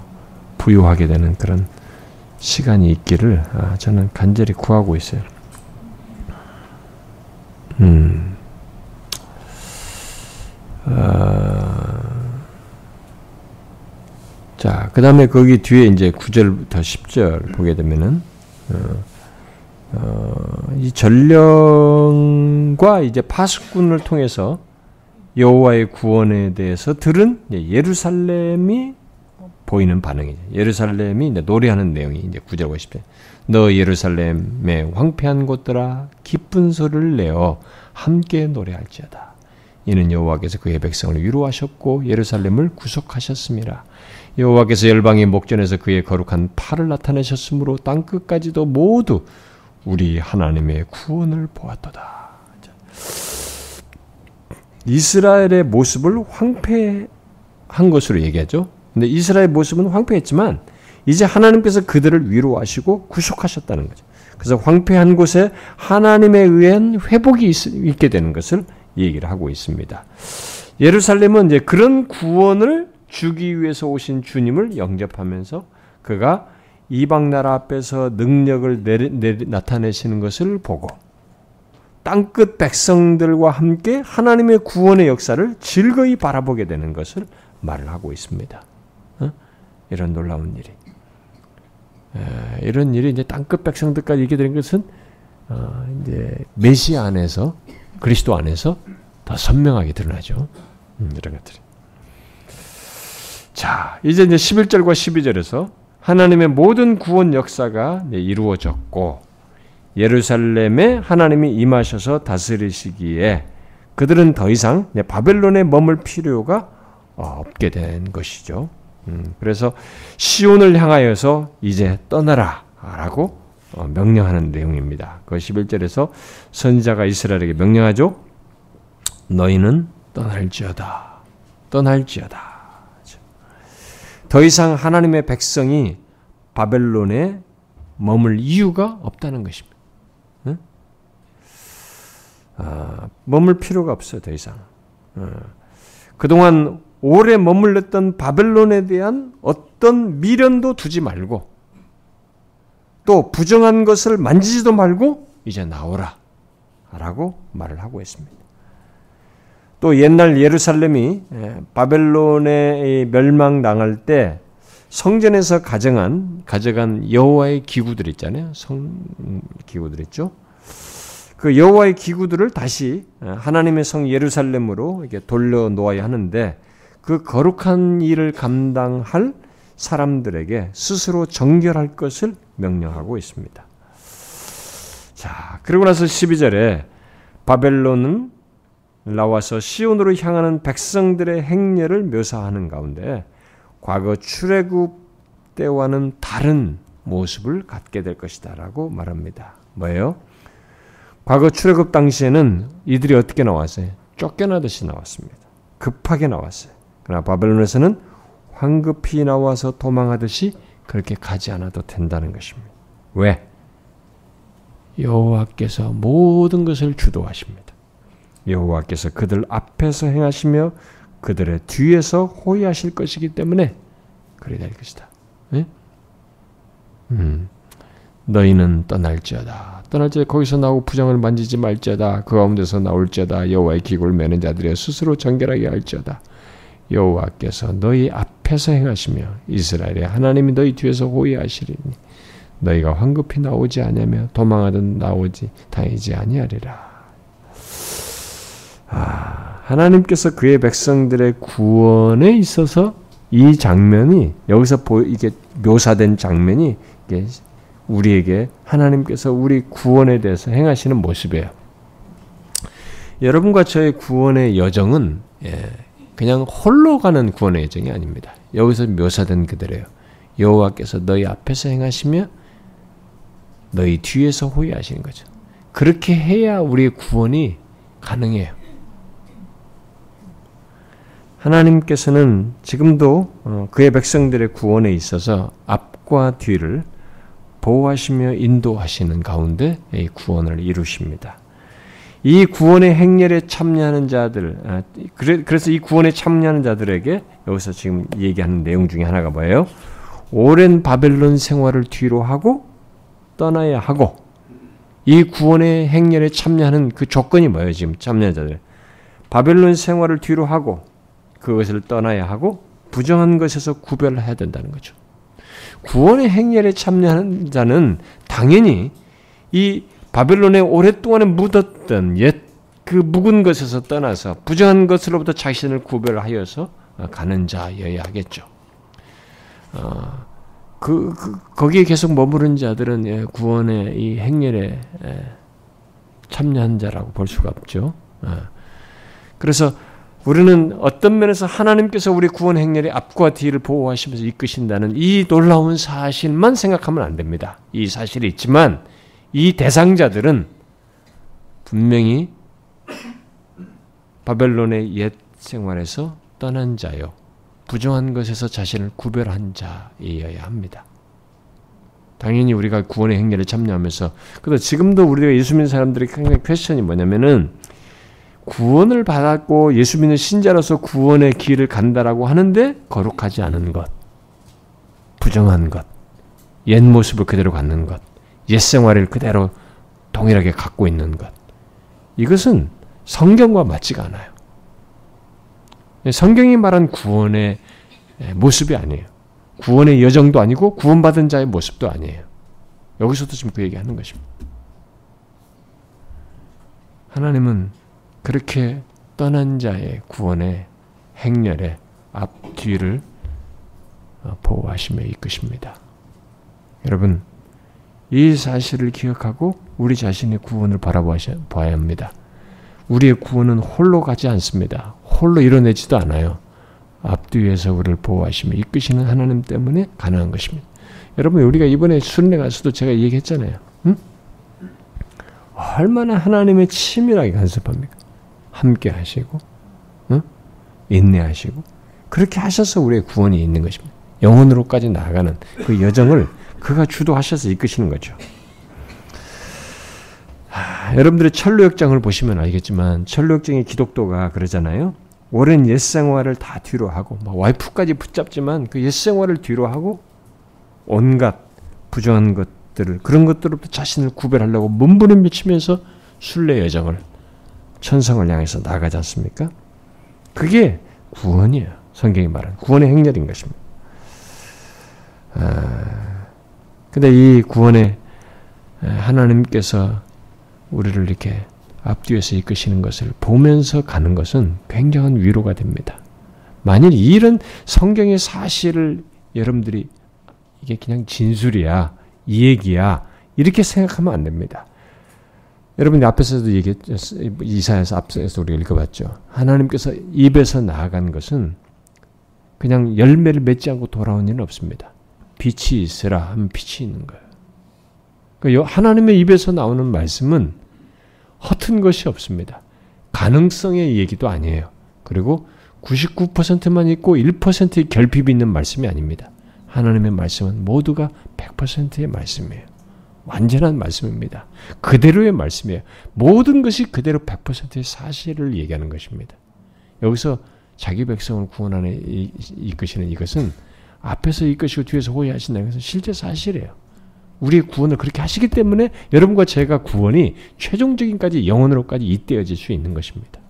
부유하게 되는 그런 시간이 있기를 아, 저는 간절히 구하고 있어요. 음. 아, 자, 그 다음에 거기 뒤에 이제 9절부터 10절 보게 되면은, 어, 어, 이 전령과 이제 파수꾼을 통해서 여호와의 구원에 대해서 들은 예루살렘이 보이는 반응이죠. 예루살렘이 이제 노래하는 내용이 이제 9절 50절. 너 예루살렘의 황폐한 곳들아 기쁜 소리를 내어 함께 노래할지어다. 이는 여호와께서 그의 백성을 위로하셨고 예루살렘을 구속하셨습니다. 여호와께서 열방의 목전에서 그의 거룩한 팔을 나타내셨으므로 땅 끝까지도 모두 우리 하나님의 구원을 보았도다. 이스라엘의 모습을 황폐한 것으로 얘기하죠. 근데 이스라엘 모습은 황폐했지만 이제 하나님께서 그들을 위로하시고 구속하셨다는 거죠. 그래서 황폐한 곳에 하나님에 의한 회복이 있, 게 되는 것을 얘기를 하고 있습니다. 예루살렘은 이제 그런 구원을 주기 위해서 오신 주님을 영접하면서 그가 이방 나라 앞에서 능력을 내리, 내리, 나타내시는 것을 보고 땅끝 백성들과 함께 하나님의 구원의 역사를 즐거이 바라보게 되는 것을 말을 하고 있습니다. 어? 이런 놀라운 일이. 에, 이런 일이 이제 땅끝 백성들까지 있게 되는 것은 어, 이제 메시아 안에서 그리스도 안에서 더 선명하게 드러나죠. 음, 이런 것들이. 자, 이제 이제 11절과 12절에서 하나님의 모든 구원 역사가 이루어졌고 예루살렘에 하나님이 임하셔서 다스리시기에 그들은 더 이상 바벨론에 머물 필요가 없게 된 것이죠. 음, 그래서 시온을 향하여서 이제 떠나라라고 어, 명령하는 내용입니다. 그 11절에서 선지자가 이스라엘에게 명령하죠. 너희는 떠날지어다. 떠날지어다. 더 이상 하나님의 백성이 바벨론에 머물 이유가 없다는 것입니다. 응? 아, 머물 필요가 없어요, 더 이상. 어. 그동안 오래 머물렀던 바벨론에 대한 어떤 미련도 두지 말고 또 부정한 것을 만지지도 말고 이제 나오라 라고 말을 하고 있습니다. 또 옛날 예루살렘이 예, 바벨론에 멸망 당할 때 성전에서 가정한 가져간 여호와의 기구들 있잖아요. 성 기구들 있죠. 그 여호와의 기구들을 다시 예, 하나님의 성 예루살렘으로 이렇게 돌려 놓아야 하는데 그 거룩한 일을 감당할 사람들에게 스스로 정결할 것을 명령하고 있습니다. 자, 그리고 나서 12절에 바벨론은 나와서 시온으로 향하는 백성들의 행렬을 묘사하는 가운데 과거 출애굽 때와는 다른 모습을 갖게 될 것이다라고 말합니다. 뭐예요? 과거 출애굽 당시에는 이들이 어떻게 나왔어요? 쫓겨나듯이 나왔습니다. 급하게 나왔어요. 그러나 바벨론에서는 황급히 나와서 도망하듯이 그렇게 가지 않아도 된다는 것입니다. 왜? 여호와께서 모든 것을 주도하십니다. 여호와께서 그들 앞에서 행하시며 그들의 뒤에서 호위하실 것이기 때문에 그래 될 것이다. 네? 음. 너희는 떠날지어다. 떠날지 거기서 나오고 부정을 만지지 말지어다. 그 가운데서 나올지어다. 여호와의 기구를 매는 자들의 스스로 정결하게 할지어다. 여호와께서 너희 앞에서 행하시며 이스라엘의 하나님이 너희 뒤에서 호위하시리니 너희가 황급히 나오지 아니하며 도망하든 나오지 다니지 아니하리라. 아, 하나님께서 그의 백성들의 구원에 있어서 이 장면이 여기서 보 이게 묘사된 장면이 이게 우리에게 하나님께서 우리 구원에 대해서 행하시는 모습이에요. 여러분과 저의 구원의 여정은 예, 그냥 홀로 가는 구원의 여정이 아닙니다. 여기서 묘사된 그대로요. 여호와께서 너희 앞에서 행하시며 너희 뒤에서 호위하시는 거죠. 그렇게 해야 우리의 구원이 가능해요. 하나님께서는 지금도 어, 그의 백성들의 구원에 있어서 앞과 뒤를 보호하시며 인도하시는 가운데 이 구원을 이루십니다. 이 구원의 행렬에 참여하는 자들, 아, 그래서 이 구원에 참여하는 자들에게 여기서 지금 얘기하는 내용 중에 하나가 뭐예요? 오랜 바벨론 생활을 뒤로 하고 떠나야 하고 이 구원의 행렬에 참여하는 그 조건이 뭐예요? 지금 참여자들 바벨론 생활을 뒤로 하고 그것을 떠나야 하고 부정한 것에서 구별해야 된다는 거죠. 구원의 행렬에 참여하는 자는 당연히 이 바벨론에 오랫동안에 묻었던 옛 그 묵은 것에서 떠나서 부정한 것으로부터 자신을 구별하여서 가는 자여야 하겠죠. 어, 그, 그, 거기에 계속 머무른 자들은 예, 구원의 이 행렬에 예, 참여한 자라고 볼 수가 없죠. 어. 그래서 우리는 어떤 면에서 하나님께서 우리 구원 행렬의 앞과 뒤를 보호하시면서 이끄신다는 이 놀라운 사실만 생각하면 안 됩니다. 이 사실이 있지만 이 대상자들은 분명히 바벨론의 옛 생활에서 떠난 자요. 부정한 것에서 자신을 구별한 자이어야 합니다. 당연히 우리가 구원의 행렬에 참여하면서 그래서 지금도 우리가 예수 믿는 사람들의 굉장히 퀘션이 뭐냐면은 구원을 받았고 예수 믿는 신자로서 구원의 길을 간다라고 하는데 거룩하지 않은 것, 부정한 것, 옛 모습을 그대로 갖는 것, 옛 생활을 그대로 동일하게 갖고 있는 것. 이것은 성경과 맞지가 않아요. 성경이 말한 구원의 모습이 아니에요. 구원의 여정도 아니고 구원받은 자의 모습도 아니에요. 여기서도 지금 그 얘기하는 것입니다. 하나님은 그렇게 떠난 자의 구원의 행렬의 앞뒤를 보호하시며 이끄십니다. 여러분, 이 사실을 기억하고 우리 자신의 구원을 바라봐야 합니다. 우리의 구원은 홀로 가지 않습니다. 홀로 이뤄내지도 않아요. 앞뒤에서 우리를 보호하시며 이끄시는 하나님 때문에 가능한 것입니다. 여러분 우리가 이번에 순례 가서도 제가 얘기했잖아요. 응? 얼마나 하나님의 치밀하게 간섭합니까? 함께 하시고 응? 인내하시고 그렇게 하셔서 우리의 구원이 있는 것입니다. 영혼으로까지 나아가는 그 여정을 그가 주도하셔서 이끄시는 거죠. 하, 여러분들의 천로역장을 보시면 알겠지만 천로역장의 기독도가 그러잖아요. 오랜 옛 생활을 다 뒤로 하고 막 와이프까지 붙잡지만 그 옛 생활을 뒤로 하고 온갖 부정한 것들을 그런 것들로부터 자신을 구별하려고 몸부림 미치면서 순례 여정을 천성을 향해서 나가지 않습니까? 그게 구원이에요. 성경이 말하는 구원의 행렬인 것입니다. 아, 근데 이 구원에 하나님께서 우리를 이렇게 앞뒤에서 이끄시는 것을 보면서 가는 것은 굉장한 위로가 됩니다. 만일 이런 성경의 사실을 여러분들이 이게 그냥 진술이야, 이 얘기야, 이렇게 생각하면 안 됩니다. 여러분이 앞에서도 얘기했죠. 이사에서 앞서서 우리가 읽어봤죠. 하나님께서 입에서 나아간 것은 그냥 열매를 맺지 않고 돌아온 일은 없습니다. 빛이 있으라 하면 빛이 있는 거예요. 그러니까 하나님의 입에서 나오는 말씀은 허튼 것이 없습니다. 가능성의 얘기도 아니에요. 그리고 99%만 있고 1%의 결핍이 있는 말씀이 아닙니다. 하나님의 말씀은 모두가 100%의 말씀이에요. 완전한 말씀입니다. 그대로의 말씀이에요. 모든 것이 그대로 100%의 사실을 얘기하는 것입니다. 여기서 자기 백성을 구원하는 이끄시는 이것은 앞에서 이끄시고 뒤에서 호위하신다는 것은 실제 사실이에요. 우리의 구원을 그렇게 하시기 때문에 여러분과 제가 구원이 최종적인까지 영원으로까지 잇대어질 수 있는 것입니다.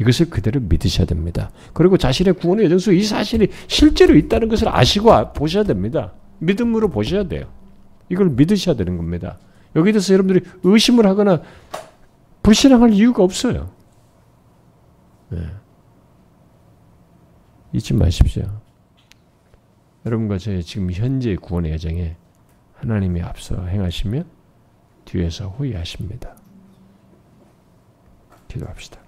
이것을 그대로 믿으셔야 됩니다. 그리고 자신의 구원의 여정 속이 사실이 실제로 있다는 것을 아시고 보셔야 됩니다. 믿음으로 보셔야 돼요. 이걸 믿으셔야 되는 겁니다. 여기에 대해서 여러분들이 의심을 하거나 불신앙할 이유가 없어요. 네. 잊지 마십시오. 여러분과 저의 지금 현재 구원의 여정에 하나님이 앞서 행하시며 뒤에서 호위하십니다. 기도합시다.